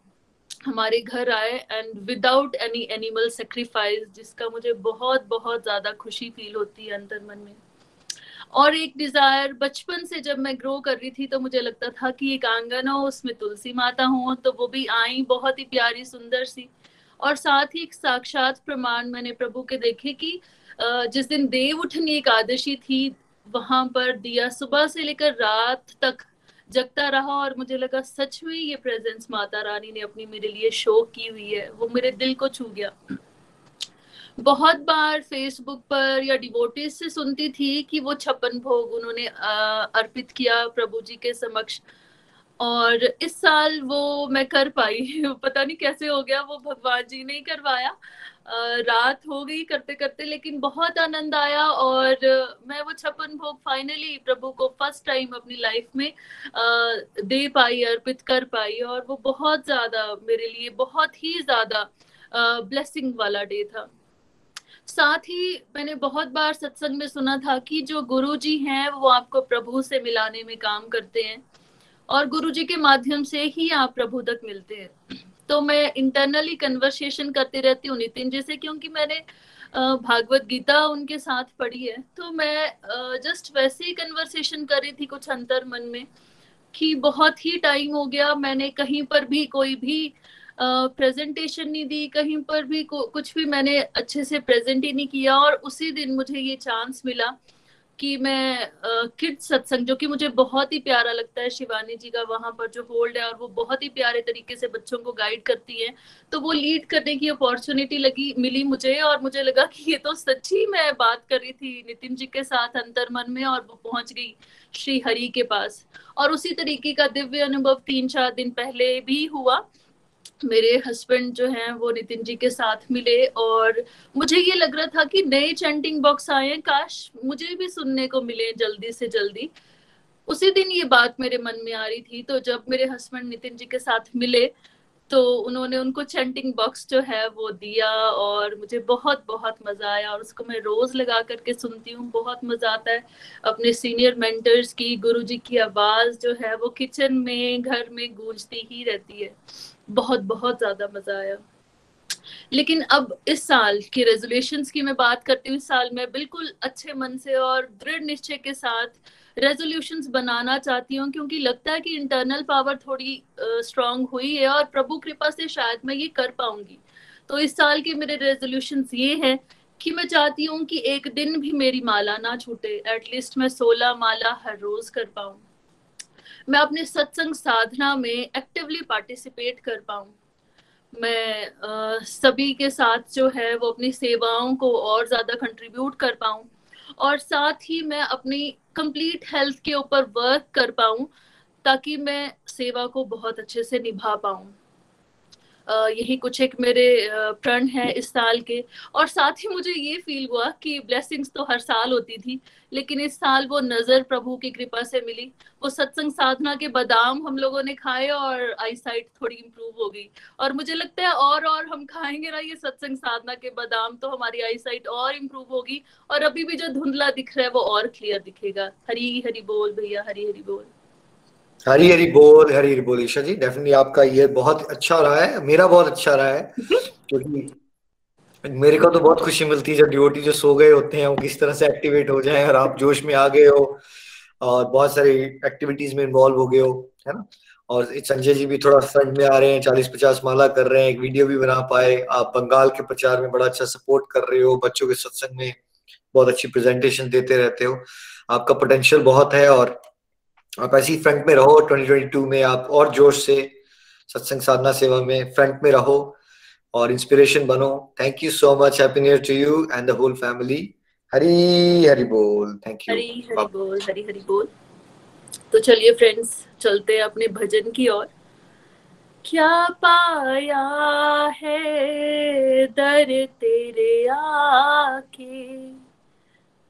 हमारे घर आए and without any animal sacrifice जिसका मुझे बहुत बहुत ज़्यादा खुशी फील होती है अंतर मन में। और एक डिज़ायर बचपन से जब मैं ग्रो कर रही थी तो मुझे लगता था कि एक आँगन हो, उसमें तुलसी माता हो तो वो भी आई, बहुत ही प्यारी, सुंदर सी। और साथ ही एक साक्षात प्रमाण मैंने प्रभु के देखे कि जिस दिन देव उठनी एकादशी थी वहाँ पर दिया सुबह से लेकर रात तक जगता रहा और मुझे लगा, सच में ये प्रेजेंस माता रानी ने अपनी मेरे लिए शो की हुई है। वो मेरे दिल को छू गया। बहुत बार फेसबुक पर या डिवोटिस से सुनती थी कि वो छप्पन भोग उन्होंने अर्पित किया प्रभु जी के समक्ष। और इस साल वो मैं कर पाई। <laughs> पता नहीं कैसे हो गया, वो भगवान जी ने ही करवाया। रात हो गई करते करते, लेकिन बहुत आनंद आया और मैं वो छप्पन भोग फाइनली प्रभु को फ़र्स्ट टाइम अपनी लाइफ में दे पाई, अर्पित कर पाई और वो बहुत ज़्यादा मेरे लिए बहुत ही ज़्यादा ब्लेसिंग वाला डे था। साथ ही मैंने बहुत बार सत्संग में सुना था कि जो गुरु जी हैं, वो आपको प्रभु से मिलाने में काम करते हैं और गुरु जी के माध्यम से ही आप प्रभु तक मिलते हैं। तो मैं इंटरनली कन्वर्सेशन करती रहती हूँ नितिन जी से, क्योंकि मैंने भागवत गीता उनके साथ पढ़ी है। तो मैं जस्ट वैसे ही कन्वर्सेशन कर रही थी कुछ अंतर मन में कि बहुत ही टाइम हो गया, मैंने कहीं पर भी कोई भी प्रेजेंटेशन नहीं दी, कहीं पर भी कुछ भी मैंने अच्छे से प्रेजेंट ही नहीं किया, और उसी दिन मुझे ये चांस मिला कि मैं किड सत्संग, जो कि मुझे बहुत ही प्यारा लगता है, शिवानी जी का वहाँ पर जो होल्ड है और वो बहुत ही प्यारे तरीके से बच्चों को गाइड करती हैं। तो वो लीड करने की अपॉर्चुनिटी लगी, मिली मुझे और मुझे लगा कि ये तो सच्ची मैं बात कर रही थी नितिन जी के साथ अंतर मन में और वो पहुँच गई श्री हरि के पास। और उसी तरीके का दिव्य अनुभव तीन चार दिन पहले भी हुआ। मेरे हस्बैंड जो हैं, वो नितिन जी के साथ मिले और मुझे ये लग रहा था कि नए चैंटिंग बॉक्स आए काश मुझे भी सुनने को मिले जल्दी से जल्दी। उसी दिन ये बात मेरे मन में आ रही थी तो जब मेरे हस्बैंड नितिन जी के साथ मिले तो उन्होंने उनको चैंटिंग बॉक्स जो है, वो दिया और मुझे बहुत बहुत मज़ा आया और उसको मैं रोज लगा करके सुनती हूँ। बहुत मज़ा आता है अपने सीनियर मेंटर्स की, गुरुजी की आवाज़ जो है, वो किचन में, घर में गूंजती ही रहती है। बहुत बहुत ज़्यादा मज़ा आया। लेकिन अब इस साल की रेजोल्यूशन की मैं बात करती हूँ, इस साल में बिल्कुल अच्छे मन से और दृढ़ निश्चय के साथ रेजोल्यूशंस बनाना चाहती हूँ, क्योंकि लगता है कि इंटरनल पावर थोड़ी स्ट्रांग हुई है और प्रभु कृपा से शायद मैं ये कर पाऊँगी। तो इस साल के मेरे रेजोल्यूशन ये हैं कि मैं चाहती हूँ कि एक दिन भी मेरी माला ना छूटे एटलीस्ट मैं सोलह माला हर रोज कर पाऊँ। मैं अपने सत्संग साधना में एक्टिवली पार्टिसिपेट कर पाऊँ। मैं आ, सभी के साथ जो है वो अपनी सेवाओं को और ज़्यादा कंट्रीब्यूट कर पाऊँ और साथ ही मैं अपनी कंप्लीट हेल्थ के ऊपर वर्क कर पाऊँ ताकि मैं सेवा को बहुत अच्छे से निभा पाऊँ। यही कुछ एक मेरे प्रण है इस साल के। और साथ ही मुझे ये फील हुआ कि ब्लेसिंग्स तो हर साल होती थी, लेकिन इस साल वो नज़र प्रभु की कृपा से मिली। वो सत्संग साधना के बादाम हम लोगों ने खाए और आई साइट थोड़ी इम्प्रूव हो गई। और मुझे लगता है और और हम खाएँगे ना ये सत्संग साधना के बादाम तो हमारी आई साइट और इम्प्रूव होगी। और अभी भी जो धुंधला दिख रहा है वो और क्लियर दिखेगा। हरी हरी बोल भैया, हरी हरी बोल। हरी हरी बोल हरी हरी बोल ईशा जी डेफिनेटली आपका ये बहुत अच्छा रहा है मेरा बहुत अच्छा रहा है <laughs> क्योंकि मेरे को तो बहुत खुशी मिलती है जब ड्यूटी जो सो गए होते हैं वो किस तरह से एक्टिवेट हो जाए और आप जोश में आ गए हो और बहुत सारी एक्टिविटीज़ में इन्वॉल्व हो गए हो है ना? और संजय जी भी थोड़ा फ्रंट में आ रहे हैं चालीस पचास माला कर रहे हैं एक वीडियो भी बना पाए आप बंगाल के प्रचार में बड़ा अच्छा सपोर्ट कर रहे हो बच्चों के सत्संग में बहुत अच्छी प्रेजेंटेशन देते रहते हो आपका पोटेंशियल बहुत है और आप ऐसी फ्रंट में रहो 2022 में आप और जोश से सत्संग साधना सेवा में फ्रंट में रहो और इंस्पिरेशन बनो। Thank you so much happy new year to you and the whole family Hari Hari बोल। थैंक यू हरी हरी बोल हरी हरी बोल। तो चलिए फ्रेंड्स चलते हैं अपने भजन की ओर। क्या पाया है दर तेरे आके?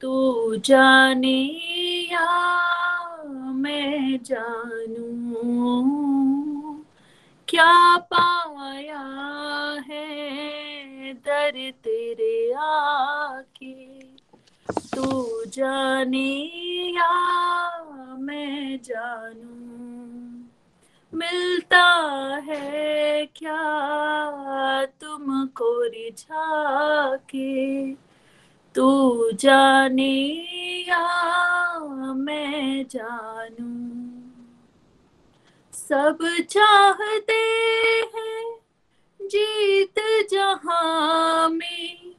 तू जाने या मैं जानू? क्या पाया है दर तेरे आके? तू जाने या मैं जानू? मिलता है क्या तुमको रिझा के? तू जाने या मैं जानू। सब चाहते हैं जीत जहाँ में,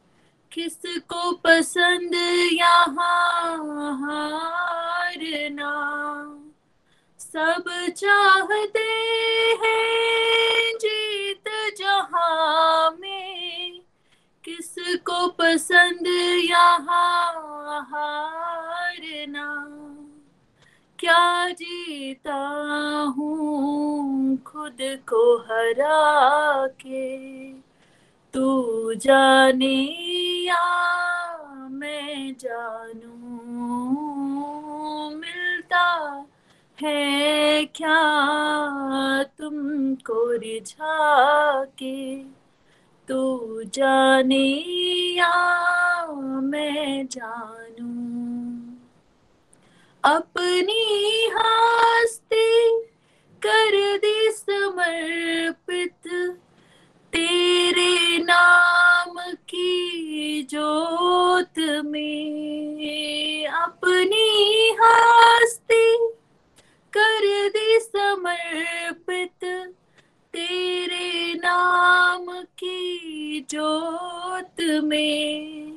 किसको पसंद यहाँ सब चाहते हैं जीत जहाँ में किसको पसंद यहाँ क्या जीता हूँ खुद को हरा के। तू जाने या मैं जानू, मिलता है क्या तुमको रिझा के? तू जाने या मैं जानू। अपनी हस्ती कर दी समर्पित तेरे नाम की जोत में। अपनी हस्ती कर दी समर्पित तेरे नाम की जोत में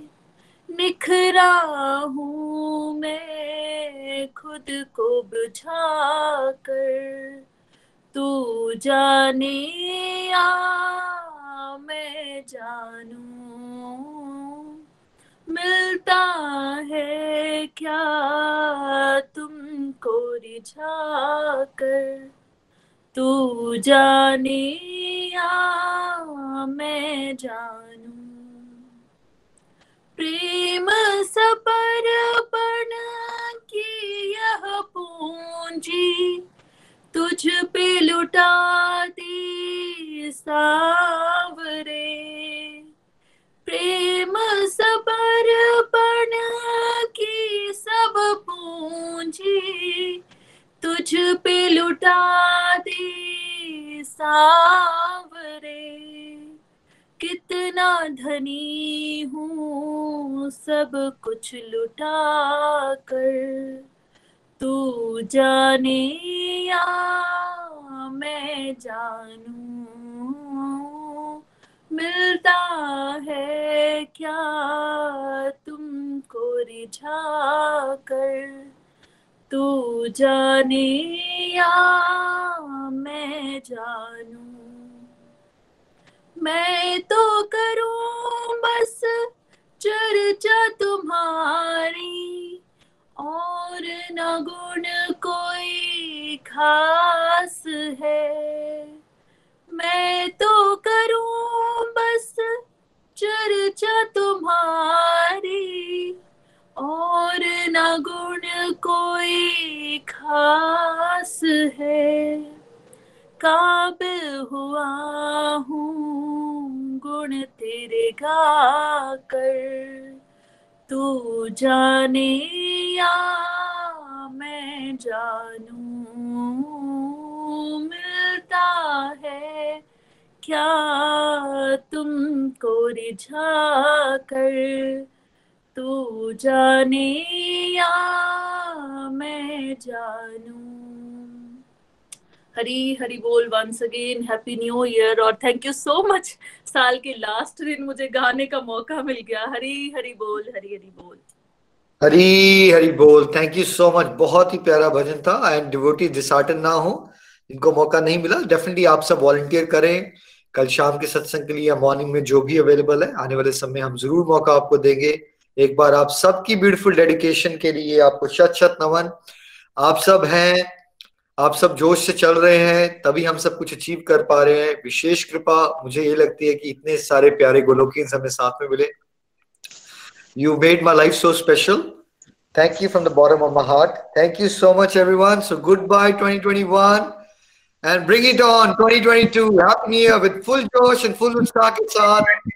निखरा हूँ मैं खुद को बुझा कर तू जाने या मैं जानू। मिलता है क्या तुमको रिझा कर तू जाने या मैं जानू। प्रेम सपरपण की यह पूंजी तुझ पे लुटा दी सावरे। प्रेम समर्पण की सब पूंजी तुझ पे लुटा दे सावरे। कितना धनी हूँ, सब कुछ लुटा कर। तू जाने या मैं जानू? मिलता है क्या तुमको रिझा कर? तू जाने या मैं जानू? मैं तो करूँ बस चर्चा तुम्हारी, और न गुण कोई खास है। मैं तो करूँ बस चर्चा तुम्हारी, और न गुण कोई खास है। काबिल हुआ हूँ गुण तेरे गा कर तू जाने या मैं जानू, मिलता है क्या तुमको रिझा कर तू जाने या मैं जानू? हरी हरी बोल once again happy new year और थैंक यू सो मच साल के लास्ट दिन मुझे गाने का मौका मिल गया। हरी हरी बोल, हरी हरी बोल। हरी हरी बोल थैंक यू सो मच बहुत ही प्यारा भजन था। एंड डिवोटी डिसहार्टन ना हो। इनको मौका नहीं मिला। डेफिनेटली आप सब वॉलंटियर करें। कल शाम के सत्संग के लिए या मॉर्निंग में जो भी अवेलेबल है, आने वाले समय हम ज़रूर मौका आपको देंगे। एक बार आप सबकी ब्यूटीफुल डेडिकेशन के लिए, आपको शत शत नमन। आप सब हैं, आप सब जोश से चल रहे हैं, तभी हम सब कुछ अचीव कर पा रहे हैं। विशेष कृपा, मुझे ये लगती है कि इतने सारे प्यारे गोलोकियंस हमें साथ में मिले। You made my life so special thank you from the bottom of my heart thank you so much everyone so good bye 2021 and bring it on 2022 happy new year with full josh and full उत्साह के